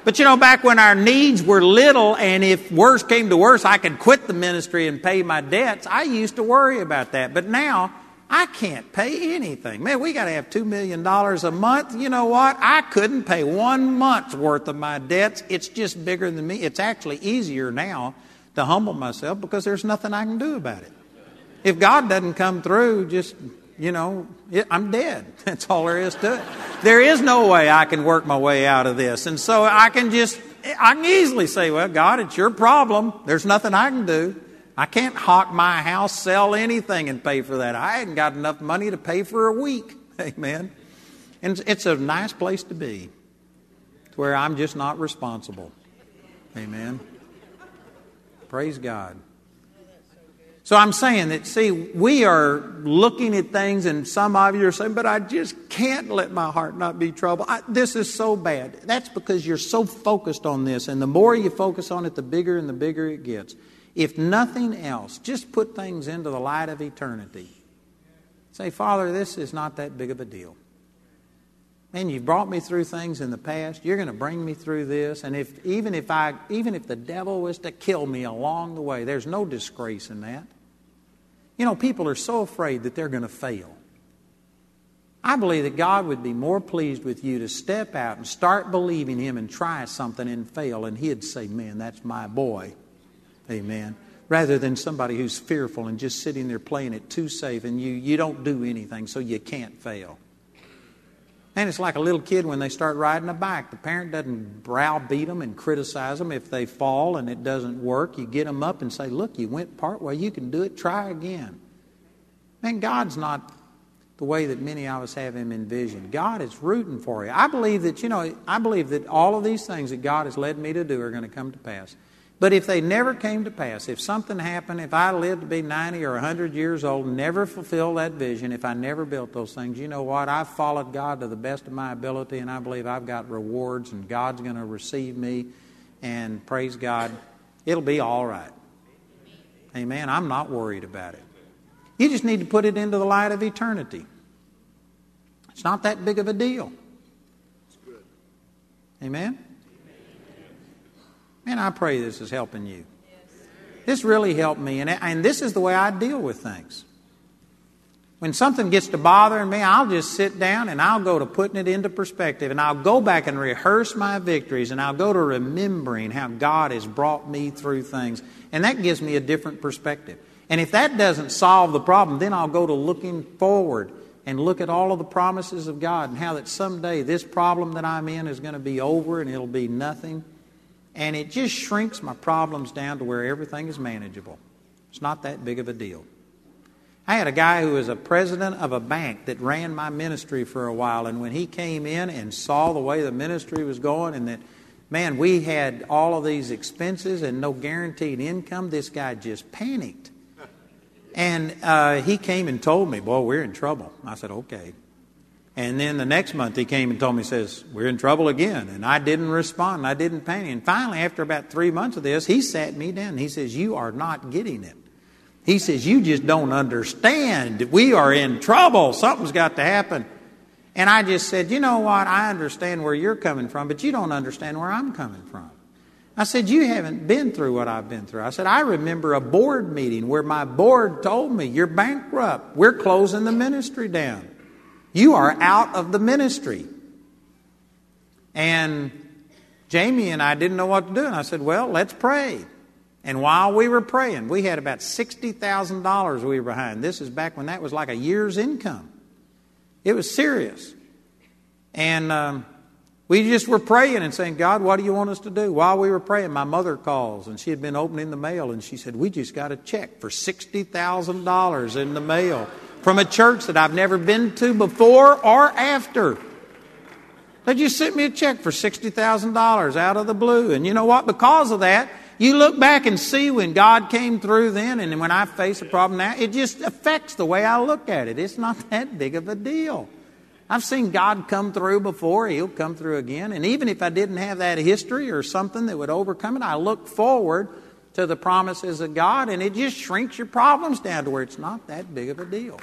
But you know, back when our needs were little, and if worse came to worse, I could quit the ministry and pay my debts, I used to worry about that. But now, I can't pay anything. Man, we got to have $2 million a month. You know what? I couldn't pay one month's worth of my debts. It's just bigger than me. It's actually easier now to humble myself because there's nothing I can do about it. If God doesn't come through, just, you know, I'm dead. *laughs* That's all there is to it. There is no way I can work my way out of this. And so I can just, I can easily say, well, God, it's your problem. There's nothing I can do. I can't hawk my house, sell anything, and pay for that. I hadn't got enough money to pay for a week. *laughs* Amen. And it's a nice place to be, to where I'm just not responsible. Amen. Praise God. So I'm saying that, see, we are looking at things, and some of you are saying, but I just can't let my heart not be troubled. I, this is so bad. That's because you're so focused on this, and the more you focus on it, the bigger and the bigger it gets. If nothing else, just put things into the light of eternity. Say, Father, this is not that big of a deal. Man, you've brought me through things in the past. You're going to bring me through this. And if even if I even if the devil was to kill me along the way, there's no disgrace in that. You know, people are so afraid that they're going to fail. I believe that God would be more pleased with you to step out and start believing Him and try something and fail, and He'd say, Man, that's my boy. Amen. Rather than somebody who's fearful and just sitting there playing it too safe and you, you don't do anything so you can't fail. And it's like a little kid when they start riding a bike. The parent doesn't browbeat them and criticize them if they fall and it doesn't work. You get them up and say, Look, you went part way, you can do it, try again. Man, God's not the way that many of us have Him envisioned. God is rooting for you. I believe that, you know, I believe that all of these things that God has led me to do are going to come to pass. But if they never came to pass, if something happened, if I lived to be 90 or 100 years old, never fulfilled that vision, if I never built those things, you know what? I've followed God to the best of my ability, and I believe I've got rewards, and God's going to receive me, and praise God, it'll be all right. Amen. I'm not worried about it. You just need to put it into the light of eternity. It's not that big of a deal. Amen. And I pray this is helping you. This really helped me, and, and this is the way I deal with things. When something gets to bothering me, I'll just sit down and I'll go to putting it into perspective, and I'll go back and rehearse my victories, and I'll go to remembering how God has brought me through things, and that gives me a different perspective. And if that doesn't solve the problem, then I'll go to looking forward and look at all of the promises of God and how that someday this problem that I'm in is going to be over and it'll be nothing and it just shrinks my problems down to where everything is manageable. It's not that big of a deal. I had a guy who was a president of a bank that ran my ministry for a while, and when he came in and saw the way the ministry was going, and that, man, we had all of these expenses and no guaranteed income, this guy just panicked. And uh, he came and told me, Boy, we're in trouble. I said, Okay. And then the next month he came and told me, says, We're in trouble again. And I didn't respond. I didn't panic. And finally, after about three months of this, he sat me down. He says, You are not getting it. He says, You just don't understand. We are in trouble. Something's got to happen. And I just said, You know what? I understand where you're coming from, but you don't understand where I'm coming from. I said, You haven't been through what I've been through. I said, I remember a board meeting where my board told me, You're bankrupt. We're closing the ministry down. You are out of the ministry. And Jamie and I didn't know what to do. And I said, Well, let's pray. And while we were praying, we had about $60,000 we were behind. This is back when that was like a year's income. It was serious. And um, we just were praying and saying, God, what do you want us to do? While we were praying, my mother calls and she had been opening the mail and she said, We just got a check for $60,000 in the mail from a church that I've never been to before or after. They just sent me a check for $60,000 out of the blue. And you know what? Because of that, you look back and see when God came through then and when I face a problem now, it just affects the way I look at it. It's not *laughs* that big of a deal. I've seen God come through before, He'll come through again. And even if I didn't have that history or something that would overcome it, I look forward to the promises of God, and it just shrinks your problems down to where it's not that big of a deal.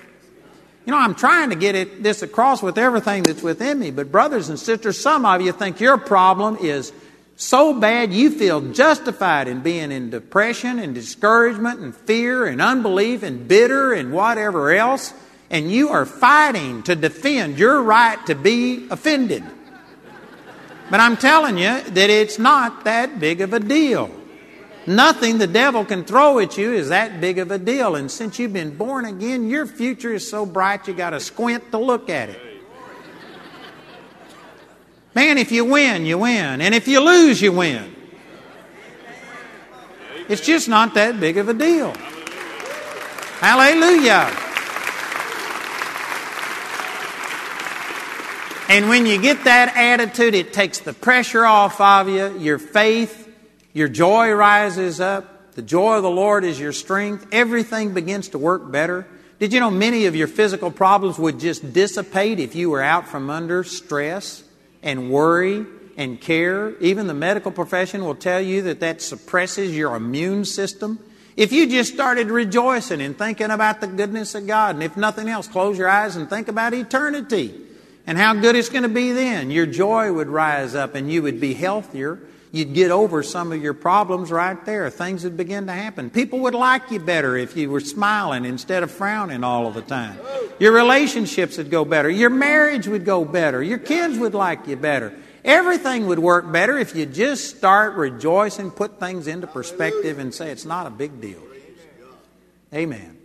You know, I'm trying to get it, this across with everything that's within me, but brothers and sisters, some of you think your problem is so bad you feel justified in being in depression and discouragement and fear and unbelief and bitter and whatever else, and you are fighting to defend your right to be offended. But I'm telling you that it's not that big of a deal. Nothing the devil can throw at you is that big of a deal. And since you've been born again, your future is so bright you got to squint to look at it. Man, if you win, you win. And if you lose, you win. It's just not that big of a deal. Hallelujah. And when you get that attitude, it takes the pressure off of you. Your faith your joy rises up. The joy of the Lord is your strength. Everything begins to work better. Did you know many of your physical problems would just dissipate if you were out from under stress and worry and care? Even the medical profession will tell you that that suppresses your immune system. If you just started rejoicing and thinking about the goodness of God, and if nothing else, close your eyes and think about eternity and how good it's going to be then, your joy would rise up and you would be healthier you'd get over some of your problems right there. Things would begin to happen. People would like you better if you were smiling instead of frowning all of the time. Your relationships would go better. Your marriage would go better. Your kids would like you better. Everything would work better if you just start rejoicing, put things into perspective, and say it's not a big deal. Amen.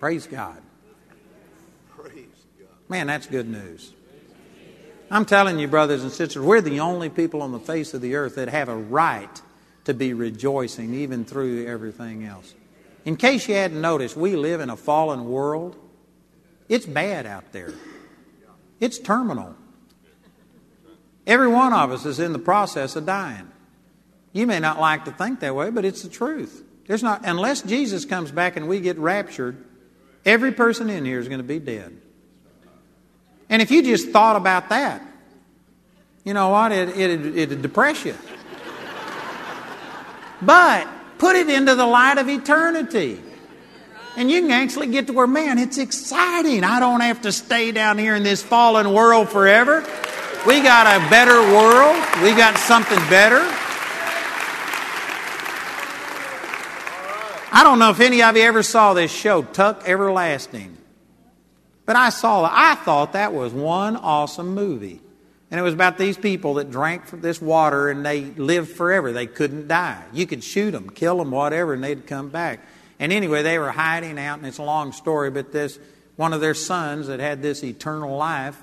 Praise God. Man, that's good news. I'm telling you, brothers and sisters, we're the only people on the face of the earth that have a right to be rejoicing even through everything else. In case you hadn't noticed, we live in a fallen world. It's bad out there, it's terminal. Every one of us is in the process of dying. You may not like to think that way, but it's the truth. There's not, unless Jesus comes back and we get raptured, every person in here is going to be dead. And if you just thought about that, you know what? It, it, it'd depress you. But put it into the light of eternity. And you can actually get to where, man, it's exciting. I don't have to stay down here in this fallen world forever. We got a better world. We got something better. I don't know if any of you ever saw this show, Tuck Everlasting. But I saw. I thought that was one awesome movie. And it was about these people that drank this water and they lived forever. They couldn't die. You could shoot them, kill them, whatever, and they'd come back. And anyway, they were hiding out, and it's a long story, but this one of their sons that had this eternal life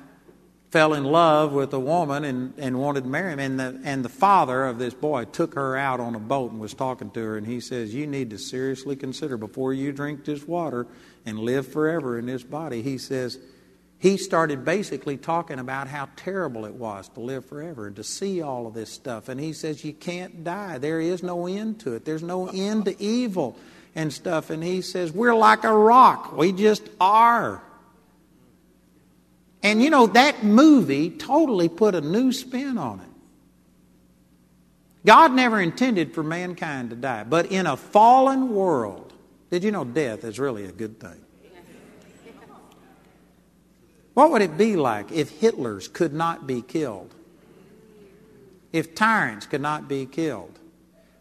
fell in love with a woman and, and wanted to marry him. And the, and the father of this boy took her out on a boat and was talking to her. And he says, You need to seriously consider before you drink this water and live forever in this body. He says, He started basically talking about how terrible it was to live forever and to see all of this stuff. And he says, You can't die. There is no end to it, there's no end to evil and stuff. And he says, We're like a rock, we just are. And you know, that movie totally put a new spin on it. God never intended for mankind to die, but in a fallen world, did you know death is really a good thing? What would it be like if Hitlers could not be killed? If tyrants could not be killed?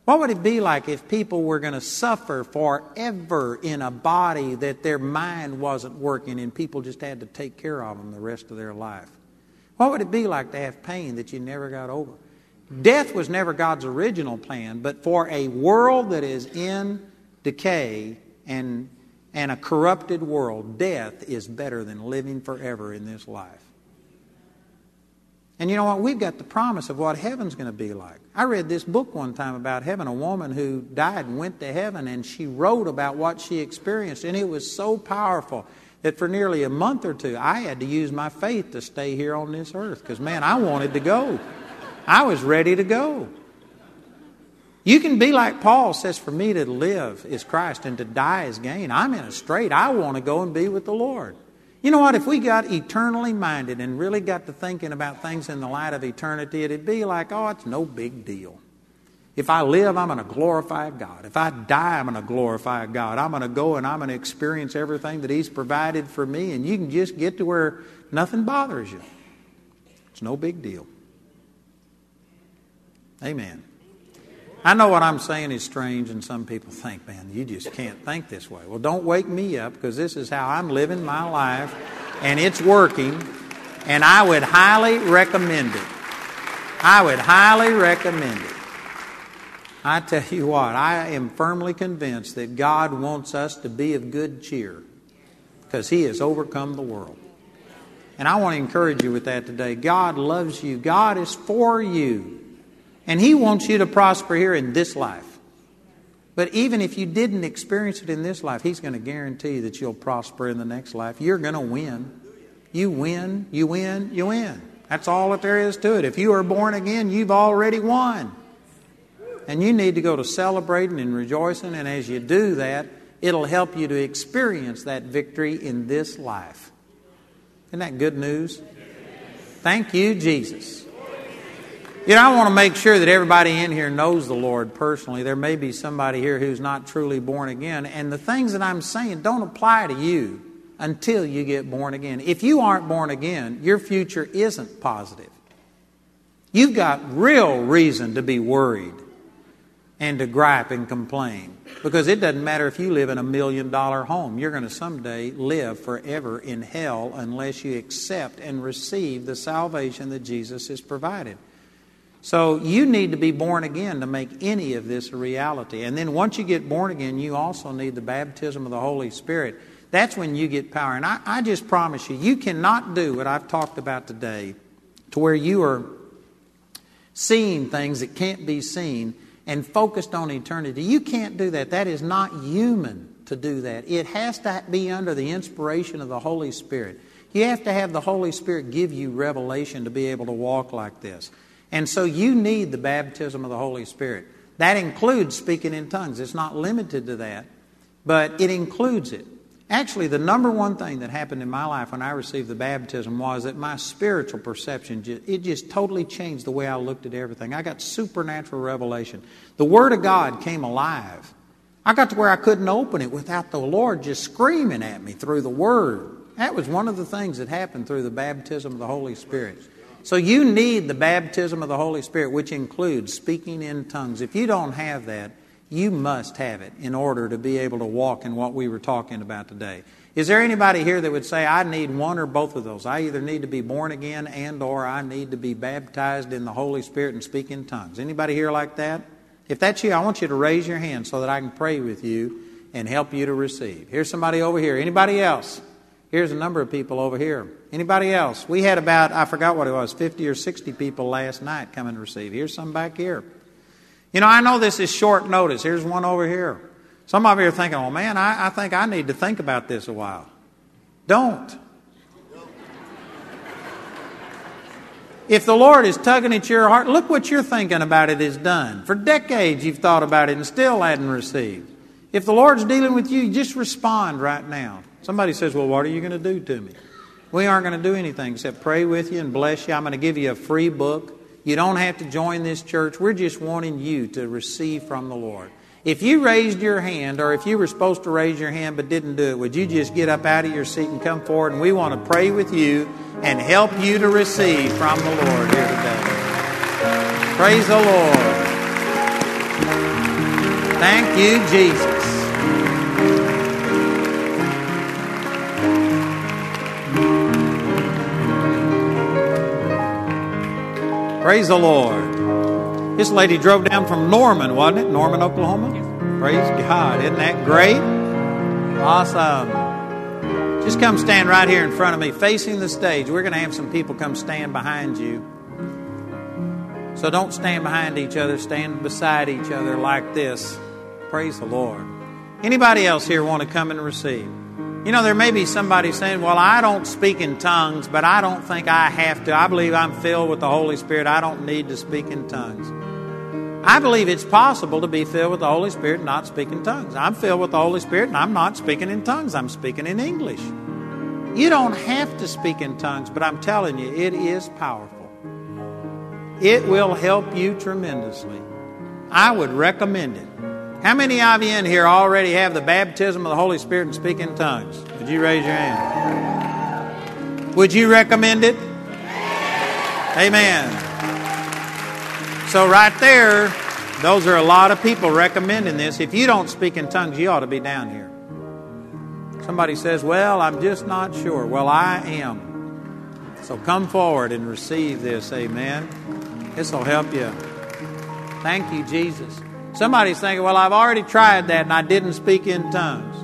What would it be like if people were going to suffer forever in a body that their mind wasn't working and people just had to take care of them the rest of their life? What would it be like to have pain that you never got over? Death was never God's original plan, but for a world that is in decay and, and a corrupted world, death is better than living forever in this life. And you know what? We've got the promise of what heaven's going to be like. I read this book one time about heaven, a woman who died and went to heaven, and she wrote about what she experienced, and it was so powerful that for nearly a month or two, I had to use my faith to stay here on this earth because, man, I wanted to go. I was ready to go. You can be like Paul says, For me to live is Christ and to die is gain. I'm in a strait. I want to go and be with the Lord. You know what? If we got eternally minded and really got to thinking about things in the light of eternity, it'd be like, oh, it's no big deal. If I live, I'm going to glorify God. If I die, I'm going to glorify God. I'm going to go and I'm going to experience everything that He's provided for me, and you can just get to where nothing bothers you. It's no big deal. Amen. I know what I'm saying is strange, and some people think, man, you just can't think this way. Well, don't wake me up because this is how I'm living my life, and it's working, and I would highly recommend it. I would highly recommend it. I tell you what, I am firmly convinced that God wants us to be of good cheer because He has overcome the world. And I want to encourage you with that today. God loves you, God is for you. And He wants you to prosper here in this life. But even if you didn't experience it in this life, He's going to guarantee that you'll prosper in the next life. You're going to win. You win, you win, you win. That's all that there is to it. If you are born again, you've already won. And you need to go to celebrating and rejoicing, and as you do that, it'll help you to experience that victory in this life. Isn't that good news? Thank you, Jesus. You know, I want to make sure that everybody in here knows the Lord personally. There may be somebody here who's not truly born again, and the things that I'm saying don't apply to you until you get born again. If you aren't born again, your future isn't positive. You've got real reason to be worried and to gripe and complain because it doesn't matter if you live in a million dollar home. You're going to someday live forever in hell unless you accept and receive the salvation that Jesus has provided. So you need to be born again to make any of this a reality. And then once you get born again, you also need the baptism of the Holy Spirit. That's when you get power. And I, I just promise you, you cannot do what I've talked about today to where you are seeing things that can't be seen and focused on eternity. You can't do that. That is not human to do that. It has to be under the inspiration of the Holy Spirit. You have to have the Holy Spirit give you revelation to be able to walk like this. And so you need the baptism of the Holy Spirit. That includes speaking in tongues. It's not limited to that, but it includes it. Actually, the number one thing that happened in my life when I received the baptism was that my spiritual perception, it just totally changed the way I looked at everything. I got supernatural revelation. The Word of God came alive. I got to where I couldn't open it without the Lord just screaming at me through the Word. That was one of the things that happened through the baptism of the Holy Spirit. So you need the baptism of the Holy Spirit, which includes speaking in tongues. If you don't have that, you must have it in order to be able to walk in what we were talking about today. Is there anybody here that would say I need one or both of those? I either need to be born again and or I need to be baptized in the Holy Spirit and speak in tongues. Anybody here like that? If that's you, I want you to raise your hand so that I can pray with you and help you to receive. Here's somebody over here. Anybody else? Here's a number of people over here. Anybody else? We had about, I forgot what it was, 50 or 60 people last night come and receive. Here's some back here. You know, I know this is short notice. Here's one over here. Some of you are thinking, oh man, I, I think I need to think about this a while. Don't. If the Lord is tugging at your heart, look what you're thinking about it is done. For decades you've thought about it and still hadn't received. If the Lord's dealing with you, just respond right now. Somebody says, Well, what are you going to do to me? We aren't going to do anything except pray with you and bless you. I'm going to give you a free book. You don't have to join this church. We're just wanting you to receive from the Lord. If you raised your hand, or if you were supposed to raise your hand but didn't do it, would you just get up out of your seat and come forward? And we want to pray with you and help you to receive from the Lord here today. Praise the Lord. Thank you, Jesus. Praise the Lord. This lady drove down from Norman, wasn't it? Norman, Oklahoma? Praise God. Isn't that great? Awesome. Just come stand right here in front of me, facing the stage. We're going to have some people come stand behind you. So don't stand behind each other, stand beside each other like this. Praise the Lord. Anybody else here want to come and receive? You know, there may be somebody saying, Well, I don't speak in tongues, but I don't think I have to. I believe I'm filled with the Holy Spirit. I don't need to speak in tongues. I believe it's possible to be filled with the Holy Spirit and not speak in tongues. I'm filled with the Holy Spirit and I'm not speaking in tongues. I'm speaking in English. You don't have to speak in tongues, but I'm telling you, it is powerful. It will help you tremendously. I would recommend it. How many of you in here already have the baptism of the Holy Spirit and speak in tongues? Would you raise your hand? Would you recommend it? Amen. So, right there, those are a lot of people recommending this. If you don't speak in tongues, you ought to be down here. Somebody says, Well, I'm just not sure. Well, I am. So come forward and receive this. Amen. This will help you. Thank you, Jesus. Somebody's thinking, well, I've already tried that and I didn't speak in tongues.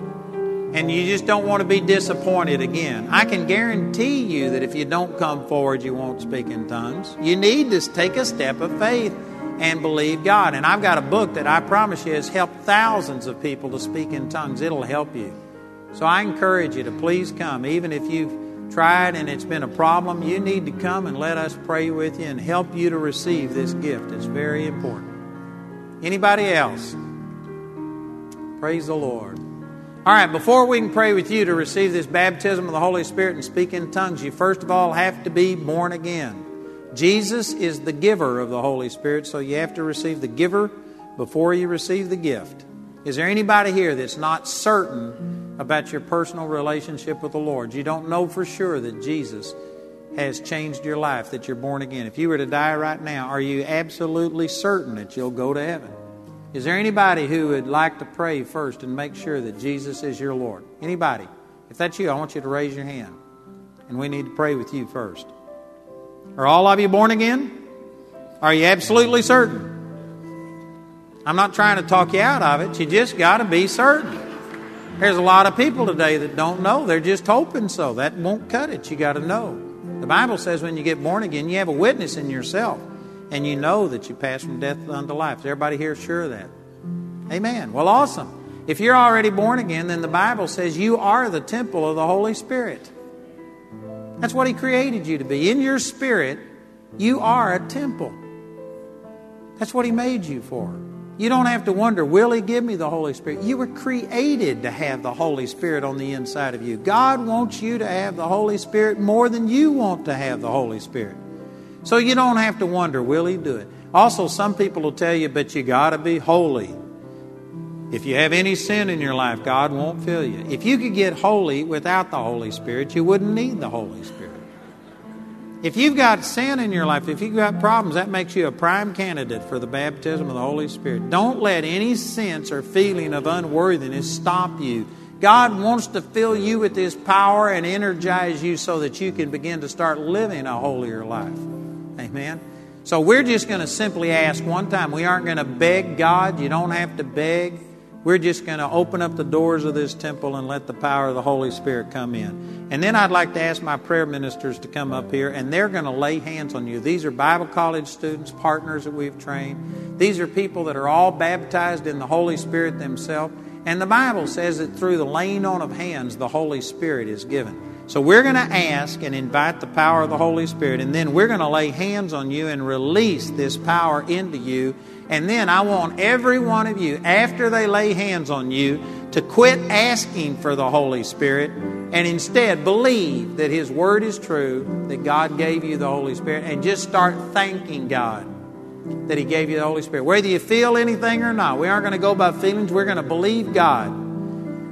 And you just don't want to be disappointed again. I can guarantee you that if you don't come forward, you won't speak in tongues. You need to take a step of faith and believe God. And I've got a book that I promise you has helped thousands of people to speak in tongues. It'll help you. So I encourage you to please come. Even if you've tried and it's been a problem, you need to come and let us pray with you and help you to receive this gift. It's very important. Anybody else? Praise the Lord. All right, before we can pray with you to receive this baptism of the Holy Spirit and speak in tongues, you first of all have to be born again. Jesus is the giver of the Holy Spirit, so you have to receive the giver before you receive the gift. Is there anybody here that's not certain about your personal relationship with the Lord? You don't know for sure that Jesus has changed your life, that you're born again. If you were to die right now, are you absolutely certain that you'll go to heaven? Is there anybody who would like to pray first and make sure that Jesus is your Lord? Anybody? If that's you, I want you to raise your hand. And we need to pray with you first. Are all of you born again? Are you absolutely certain? I'm not trying to talk you out of it. You just got to be certain. There's a lot of people today that don't know. They're just hoping so. That won't cut it. You got to know. The Bible says when you get born again, you have a witness in yourself, and you know that you pass from death unto life. Is everybody here sure of that? Amen. Well, awesome. If you're already born again, then the Bible says you are the temple of the Holy Spirit. That's what He created you to be. In your spirit, you are a temple. That's what He made you for. You don't have to wonder, will He give me the Holy Spirit? You were created to have the Holy Spirit on the inside of you. God wants you to have the Holy Spirit more than you want to have the Holy Spirit. So you don't have to wonder, will He do it? Also, some people will tell you, but you got to be holy. If you have any sin in your life, God won't fill you. If you could get holy without the Holy Spirit, you wouldn't need the Holy Spirit. If you've got sin in your life, if you've got problems, that makes you a prime candidate for the baptism of the Holy Spirit. Don't let any sense or feeling of unworthiness stop you. God wants to fill you with His power and energize you so that you can begin to start living a holier life. Amen. So we're just going to simply ask one time. We aren't going to beg God. You don't have to beg. We're just going to open up the doors of this temple and let the power of the Holy Spirit come in. And then I'd like to ask my prayer ministers to come up here, and they're going to lay hands on you. These are Bible college students, partners that we've trained. These are people that are all baptized in the Holy Spirit themselves. And the Bible says that through the laying on of hands, the Holy Spirit is given. So we're going to ask and invite the power of the Holy Spirit, and then we're going to lay hands on you and release this power into you and then I want every one of you, after they lay hands on you, to quit asking for the Holy Spirit and instead believe that His Word is true, that God gave you the Holy Spirit, and just start thanking God that He gave you the Holy Spirit. Whether you feel anything or not, we aren't going to go by feelings, we're going to believe God.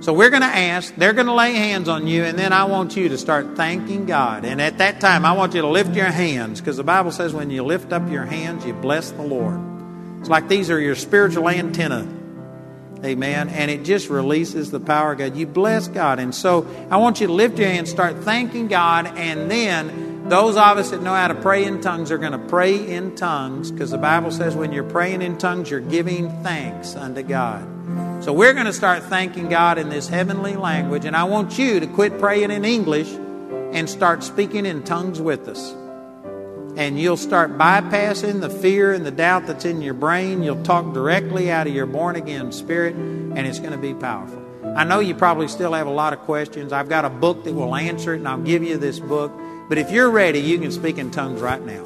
So we're going to ask, they're going to lay hands on you, and then I want you to start thanking God. And at that time, I want you to lift your hands, because the Bible says when you lift up your hands, you bless the Lord. It's like these are your spiritual antenna Amen. And it just releases the power of God. You bless God. And so I want you to lift your hands, start thanking God, and then those of us that know how to pray in tongues are going to pray in tongues because the Bible says when you're praying in tongues, you're giving thanks unto God. So we're going to start thanking God in this heavenly language. And I want you to quit praying in English and start speaking in tongues with us and you'll start bypassing the fear and the doubt that's in your brain. You'll talk directly out of your born again spirit, and it's going to be powerful. I know you probably still have a lot of questions. I've got a book that will answer it, and I'll give you this book. But if you're ready, you can speak in tongues right now.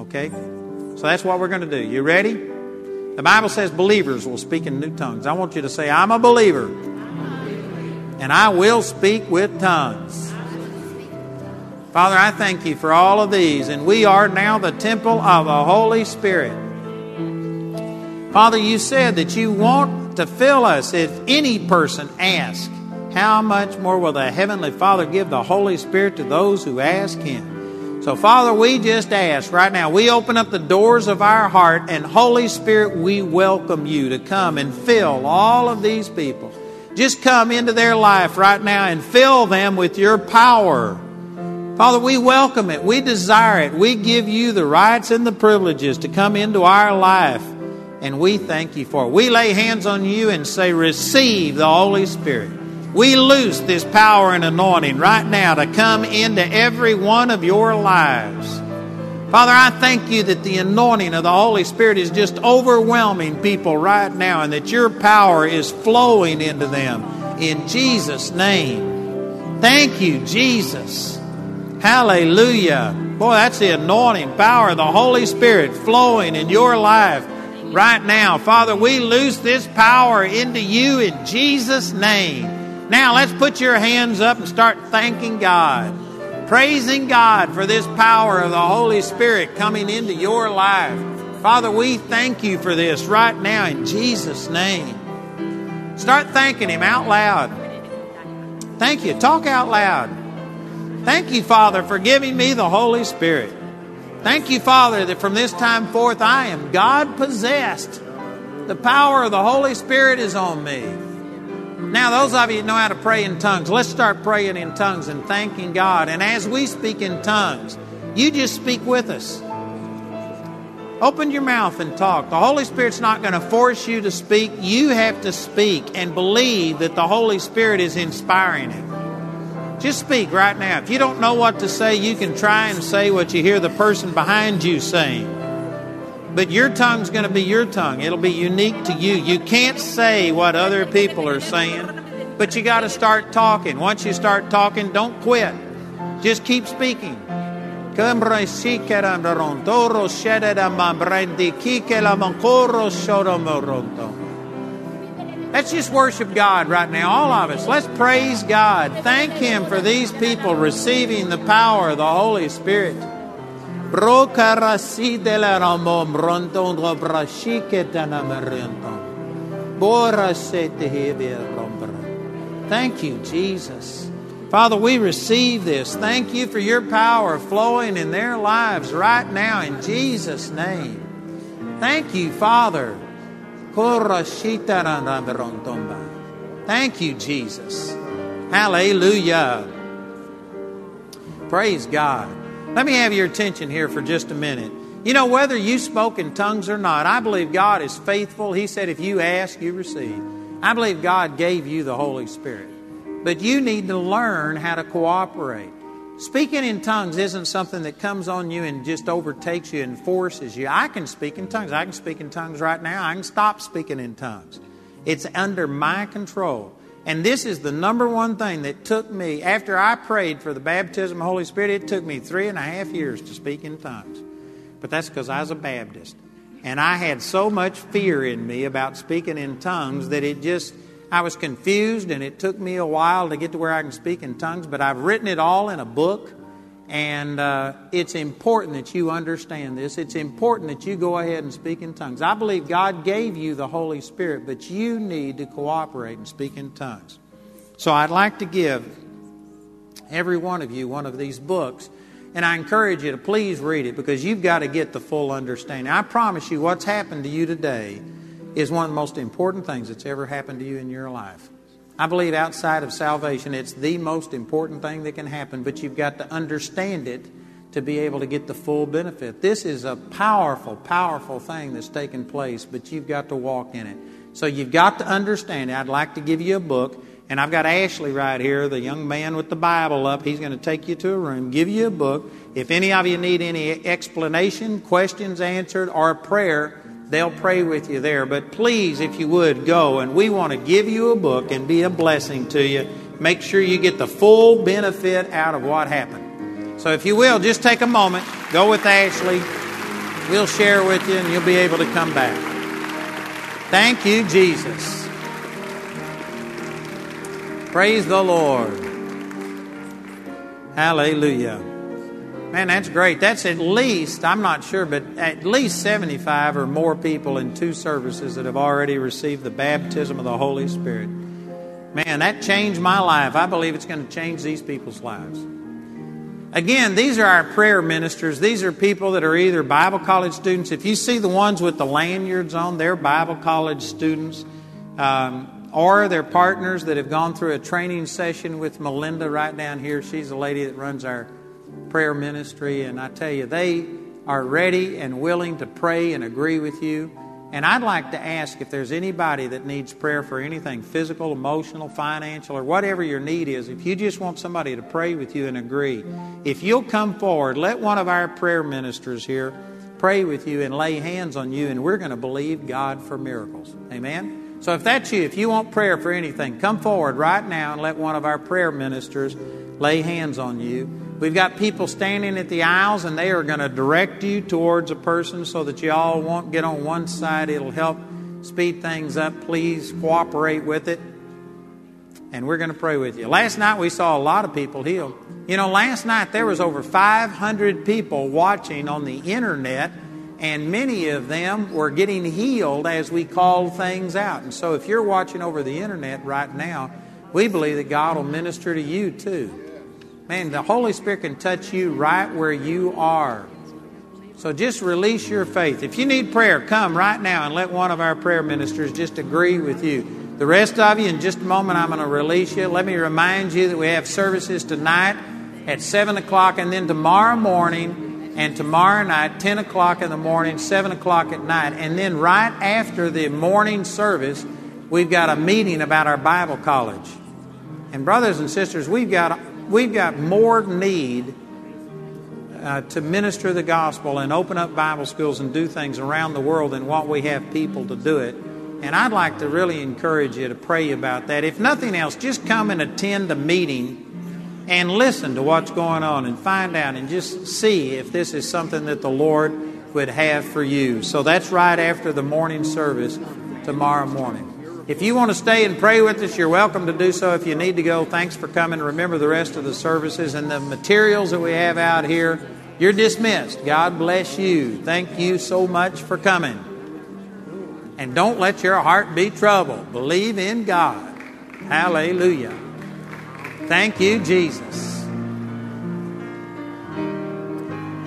Okay? So that's what we're going to do. You ready? The Bible says believers will speak in new tongues. I want you to say, I'm a believer, and I will speak with tongues. Father, I thank you for all of these, and we are now the temple of the Holy Spirit. Father, you said that you want to fill us if any person asks. How much more will the Heavenly Father give the Holy Spirit to those who ask Him? So, Father, we just ask right now, we open up the doors of our heart, and Holy Spirit, we welcome you to come and fill all of these people. Just come into their life right now and fill them with your power. Father, we welcome it. We desire it. We give you the rights and the privileges to come into our life. And we thank you for it. We lay hands on you and say, Receive the Holy Spirit. We loose this power and anointing right now to come into every one of your lives. Father, I thank you that the anointing of the Holy Spirit is just overwhelming people right now and that your power is flowing into them in Jesus' name. Thank you, Jesus. Hallelujah. Boy, that's the anointing power of the Holy Spirit flowing in your life right now. Father, we loose this power into you in Jesus' name. Now, let's put your hands up and start thanking God, praising God for this power of the Holy Spirit coming into your life. Father, we thank you for this right now in Jesus' name. Start thanking Him out loud. Thank you. Talk out loud. Thank you, Father, for giving me the Holy Spirit. Thank you, Father, that from this time forth I am God possessed. The power of the Holy Spirit is on me. Now, those of you that know how to pray in tongues, let's start praying in tongues and thanking God. And as we speak in tongues, you just speak with us. Open your mouth and talk. The Holy Spirit's not going to force you to speak. You have to speak and believe that the Holy Spirit is inspiring it. Just speak right now. If you don't know what to say, you can try and say what you hear the person behind you saying. But your tongue's going to be your tongue. It'll be unique to you. You can't say what other people are saying, but you got to start talking. Once you start talking, don't quit. Just keep speaking. Let's just worship God right now, all of us. Let's praise God. Thank Him for these people receiving the power of the Holy Spirit. Thank you, Jesus. Father, we receive this. Thank you for your power flowing in their lives right now in Jesus' name. Thank you, Father. Thank you, Jesus. Hallelujah. Praise God. Let me have your attention here for just a minute. You know, whether you spoke in tongues or not, I believe God is faithful. He said, if you ask, you receive. I believe God gave you the Holy Spirit. But you need to learn how to cooperate. Speaking in tongues isn't something that comes on you and just overtakes you and forces you. I can speak in tongues. I can speak in tongues right now. I can stop speaking in tongues. It's under my control. And this is the number one thing that took me, after I prayed for the baptism of the Holy Spirit, it took me three and a half years to speak in tongues. But that's because I was a Baptist. And I had so much fear in me about speaking in tongues that it just, I was confused, and it took me a while to get to where I can speak in tongues, but I've written it all in a book. And uh, it's important that you understand this. It's important that you go ahead and speak in tongues. I believe God gave you the Holy Spirit, but you need to cooperate and speak in tongues. So I'd like to give every one of you one of these books. And I encourage you to please read it because you've got to get the full understanding. I promise you, what's happened to you today is one of the most important things that's ever happened to you in your life. I believe outside of salvation, it's the most important thing that can happen, but you've got to understand it to be able to get the full benefit. This is a powerful, powerful thing that's taken place, but you've got to walk in it. So you've got to understand it. I'd like to give you a book, and I've got Ashley right here, the young man with the Bible up. He's going to take you to a room, give you a book. If any of you need any explanation, questions answered, or prayer, They'll pray with you there. But please, if you would, go. And we want to give you a book and be a blessing to you. Make sure you get the full benefit out of what happened. So if you will, just take a moment, go with Ashley. We'll share with you and you'll be able to come back. Thank you, Jesus. Praise the Lord. Hallelujah. Man, that's great. That's at least, I'm not sure, but at least 75 or more people in two services that have already received the baptism of the Holy Spirit. Man, that changed my life. I believe it's going to change these people's lives. Again, these are our prayer ministers. These are people that are either Bible college students. If you see the ones with the lanyards on, they're Bible college students. Um, or they're partners that have gone through a training session with Melinda right down here. She's the lady that runs our prayer ministry, and I tell you, they are ready and willing to pray and agree with you. And I'd like to ask if there's anybody that needs prayer for anything physical, emotional, financial, or whatever your need is, if you just want somebody to pray with you and agree, if you'll come forward, let one of our prayer ministers here pray with you and lay hands on you, and we're going to believe God for miracles. Amen? So if that's you, if you want prayer for anything, come forward right now and let one of our prayer ministers lay hands on you. We've got people standing at the aisles and they are going to direct you towards a person so that you all won't get on one side. It'll help speed things up. Please cooperate with it. And we're going to pray with you. Last night we saw a lot of people healed. You know, last night there was over 500 people watching on the internet and many of them were getting healed as we called things out. And so if you're watching over the internet right now, we believe that God will minister to you too. Man, the Holy Spirit can touch you right where you are. So just release your faith. If you need prayer, come right now and let one of our prayer ministers just agree with you. The rest of you, in just a moment, I'm going to release you. Let me remind you that we have services tonight at 7 o'clock and then tomorrow morning and tomorrow night, 10 o'clock in the morning, 7 o'clock at night. And then right after the morning service, we've got a meeting about our Bible college. And brothers and sisters, we've got we've got more need uh, to minister the gospel and open up Bible schools and do things around the world than what we have people to do it. And I'd like to really encourage you to pray about that. If nothing else, just come and attend a meeting and listen to what's going on and find out and just see if this is something that the Lord would have for you. So that's right after the morning service tomorrow morning. If you want to stay and pray with us, you're welcome to do so. If you need to go, thanks for coming. Remember the rest of the services and the materials that we have out here. You're dismissed. God bless you. Thank you so much for coming. And don't let your heart be troubled. Believe in God. Hallelujah. Thank you, Jesus.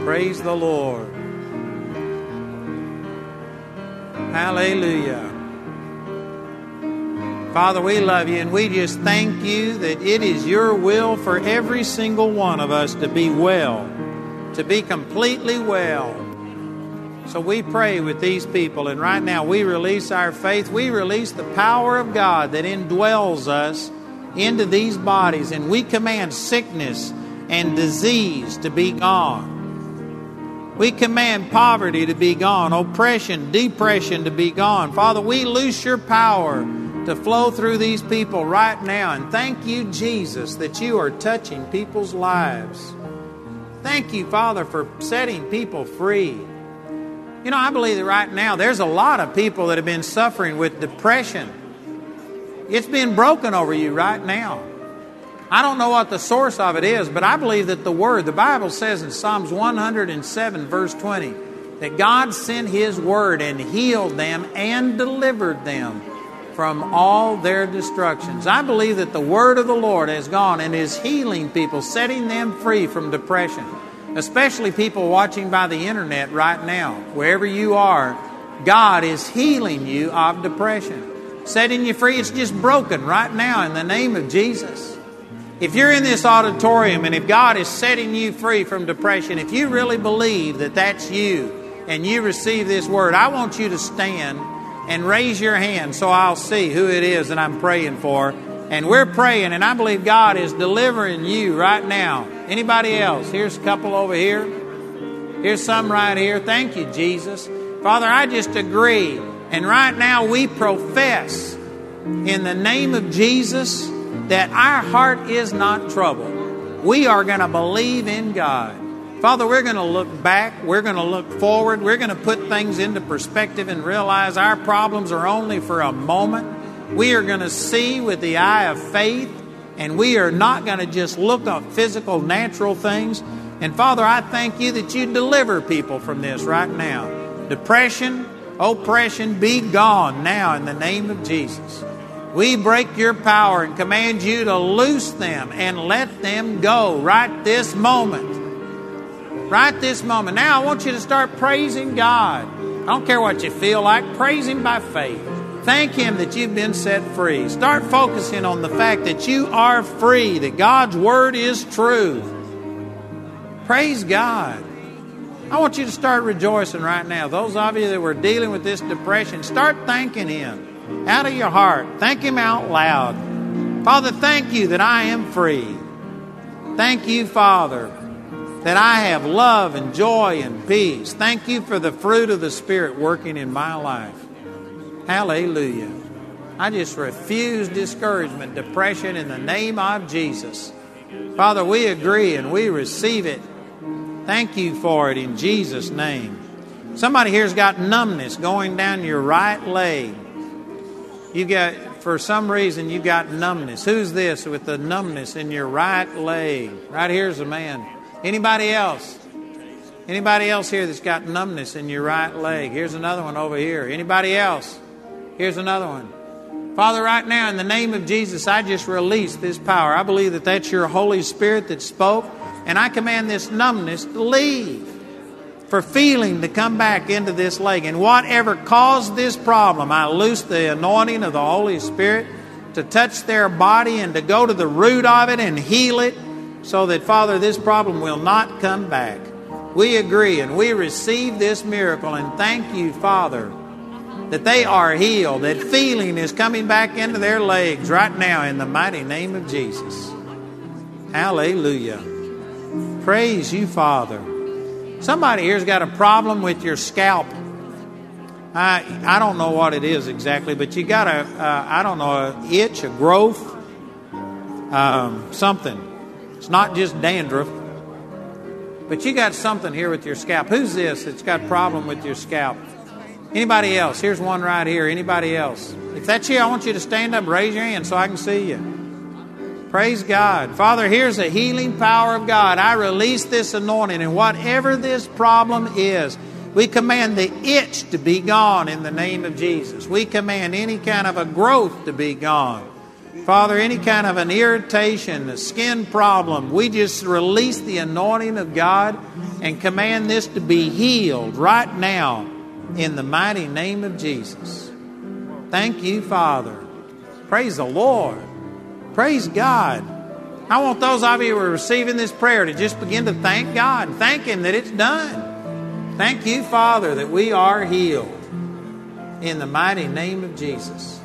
Praise the Lord. Hallelujah. Father, we love you and we just thank you that it is your will for every single one of us to be well, to be completely well. So we pray with these people, and right now we release our faith. We release the power of God that indwells us into these bodies, and we command sickness and disease to be gone. We command poverty to be gone, oppression, depression to be gone. Father, we loose your power to flow through these people right now. And thank you, Jesus, that you are touching people's lives. Thank you, Father, for setting people free. You know, I believe that right now there's a lot of people that have been suffering with depression. It's being broken over you right now. I don't know what the source of it is, but I believe that the Word, the Bible says in Psalms 107, verse 20, that God sent His Word and healed them and delivered them from all their destructions. I believe that the Word of the Lord has gone and is healing people, setting them free from depression, especially people watching by the internet right now. Wherever you are, God is healing you of depression, setting you free. It's just broken right now in the name of Jesus. If you're in this auditorium and if God is setting you free from depression, if you really believe that that's you and you receive this word, I want you to stand and raise your hand so I'll see who it is that I'm praying for. And we're praying, and I believe God is delivering you right now. Anybody else? Here's a couple over here. Here's some right here. Thank you, Jesus. Father, I just agree. And right now we profess in the name of Jesus that our heart is not troubled. We are going to believe in God. Father, we're going to look back. We're going to look forward. We're going to put things into perspective and realize our problems are only for a moment. We are going to see with the eye of faith, and we are not going to just look at physical, natural things. And Father, I thank you that you deliver people from this right now. Depression, oppression, be gone now in the name of Jesus. We break your power and command you to loose them and let them go right this moment. Right this moment. Now I want you to start praising God. I don't care what you feel like, praise Him by faith. Thank Him that you've been set free. Start focusing on the fact that you are free, that God's Word is true. Praise God. I want you to start rejoicing right now. Those of you that were dealing with this depression, start thanking Him out of your heart. Thank Him out loud. Father, thank you that I am free. Thank you, Father, that I have love and joy and peace. Thank you for the fruit of the Spirit working in my life. Hallelujah. I just refuse discouragement, depression in the name of Jesus. Father, we agree and we receive it. Thank you for it in Jesus' name. Somebody here's got numbness going down your right leg. You got, for some reason, you got numbness. Who's this with the numbness in your right leg? Right here's a man. Anybody else? Anybody else here that's got numbness in your right leg? Here's another one over here. Anybody else? Here's another one. Father, right now, in the name of Jesus, I just release this power. I believe that that's your Holy Spirit that spoke, and I command this numbness to leave for feeling to come back into this leg. And whatever caused this problem, I loose the anointing of the Holy Spirit to touch their body and to go to the root of it and heal it so that, Father, this problem will not come back. We agree and we receive this miracle and thank you, Father, that they are healed, that feeling is coming back into their legs right now in the mighty name of Jesus. Hallelujah. Praise you, Father. Somebody here's got a problem with your scalp. I I don't know what it is exactly, but you got a uh, I don't know a itch, a growth, um, something. It's not just dandruff, but you got something here with your scalp. Who's this that's got a problem with your scalp? Anybody else? Here's one right here. Anybody else? If that's you, I want you to stand up, raise your hand so I can see you. Praise God. Father, here's the healing power of God. I release this anointing, and whatever this problem is, we command the itch to be gone in the name of Jesus. We command any kind of a growth to be gone. Father, any kind of an irritation, a skin problem, we just release the anointing of God and command this to be healed right now in the mighty name of Jesus. Thank you, Father. Praise the Lord. Praise God. I want those of you who are receiving this prayer to just begin to thank God. Thank Him that it's done. Thank you, Father, that we are healed. In the mighty name of Jesus.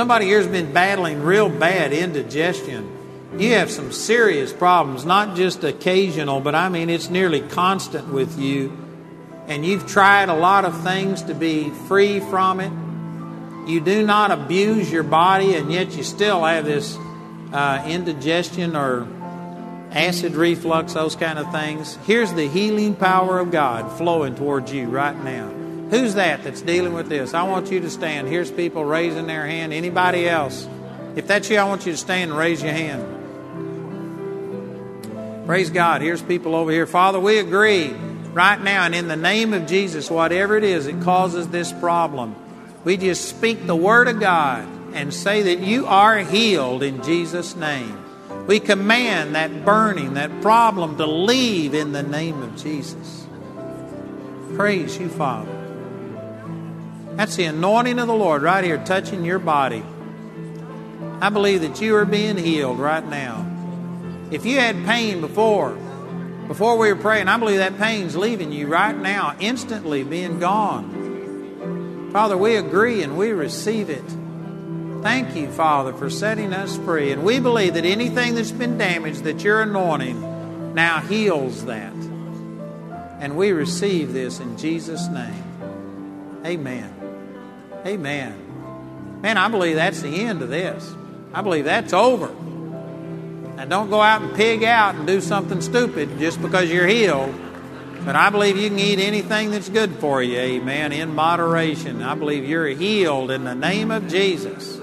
Somebody here has been battling real bad indigestion. You have some serious problems, not just occasional, but I mean it's nearly constant with you. And you've tried a lot of things to be free from it you do not abuse your body, and yet you still have this uh, indigestion or acid reflux, those kind of things. Here's the healing power of God flowing towards you right now. Who's that that's dealing with this? I want you to stand. Here's people raising their hand. Anybody else? If that's you, I want you to stand and raise your hand. Praise God. Here's people over here. Father, we agree right now, and in the name of Jesus, whatever it is that causes this problem, we just speak the Word of God and say that you are healed in Jesus' name. We command that burning, that problem to leave in the name of Jesus. Praise you, Father. That's the anointing of the Lord right here touching your body. I believe that you are being healed right now. If you had pain before, before we were praying, I believe that pain's leaving you right now, instantly being gone. Father, we agree and we receive it. Thank you, Father, for setting us free. And we believe that anything that's been damaged, that your anointing now heals that. And we receive this in Jesus' name. Amen. Amen. Man, I believe that's the end of this. I believe that's over. Now, don't go out and pig out and do something stupid just because you're healed. But I believe you can eat anything that's good for you, amen, in moderation. I believe you're healed in the name of Jesus.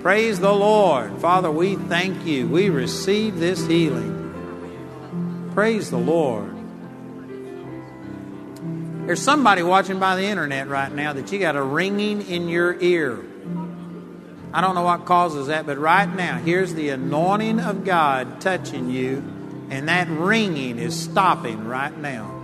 Praise the Lord. Father, we thank you. We receive this healing. Praise the Lord. There's somebody watching by the internet right now that you got a ringing in your ear. I don't know what causes that, but right now, here's the anointing of God touching you, and that ringing is stopping right now.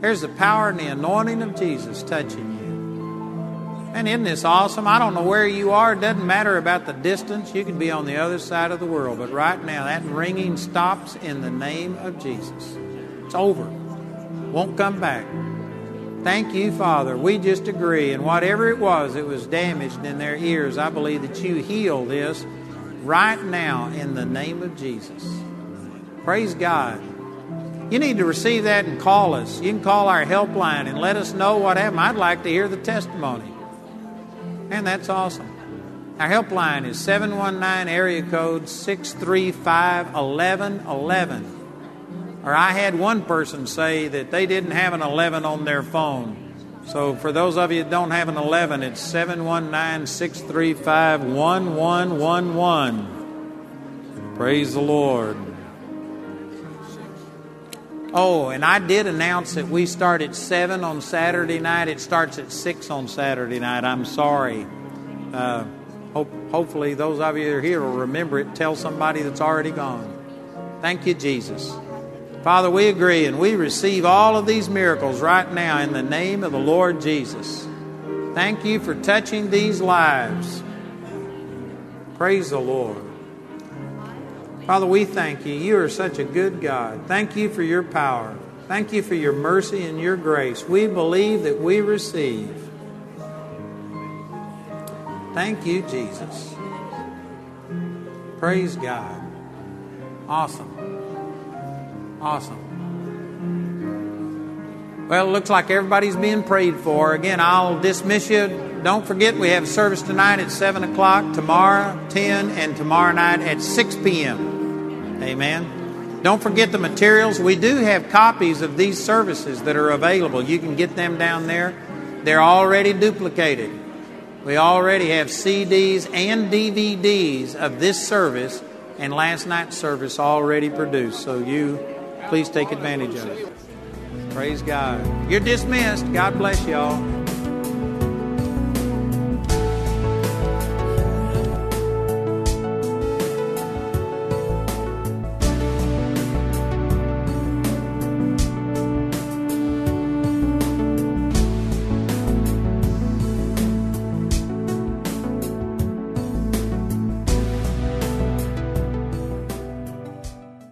Here's the power and the anointing of Jesus touching you. And isn't this awesome? I don't know where you are. It doesn't matter about the distance. You can be on the other side of the world. But right now, that ringing stops in the name of Jesus. It's over. Won't come back. Thank you, Father. We just agree. And whatever it was that was damaged in their ears, I believe that you heal this right now in the name of Jesus. Praise God. You need to receive that and call us. You can call our helpline and let us know what happened. I'd like to hear the testimony. And that's awesome. Our helpline is 719 area code 635 1111. Or I had one person say that they didn't have an 11 on their phone. So for those of you that don't have an 11, it's 719 635 1111. Praise the Lord. Oh, and I did announce that we start at 7 on Saturday night. It starts at 6 on Saturday night. I'm sorry. Uh, hope, hopefully, those of you that are here will remember it. Tell somebody that's already gone. Thank you, Jesus. Father, we agree and we receive all of these miracles right now in the name of the Lord Jesus. Thank you for touching these lives. Praise the Lord. Father, we thank you. You are such a good God. Thank you for your power. Thank you for your mercy and your grace. We believe that we receive. Thank you, Jesus. Praise God. Awesome. Awesome. Well, it looks like everybody's being prayed for. Again, I'll dismiss you. Don't forget, we have service tonight at 7 o'clock, tomorrow 10, and tomorrow night at 6 p.m. Amen. Don't forget the materials. We do have copies of these services that are available. You can get them down there. They're already duplicated. We already have CDs and DVDs of this service and last night's service already produced. So you please take advantage of it. Praise God. You're dismissed. God bless y'all.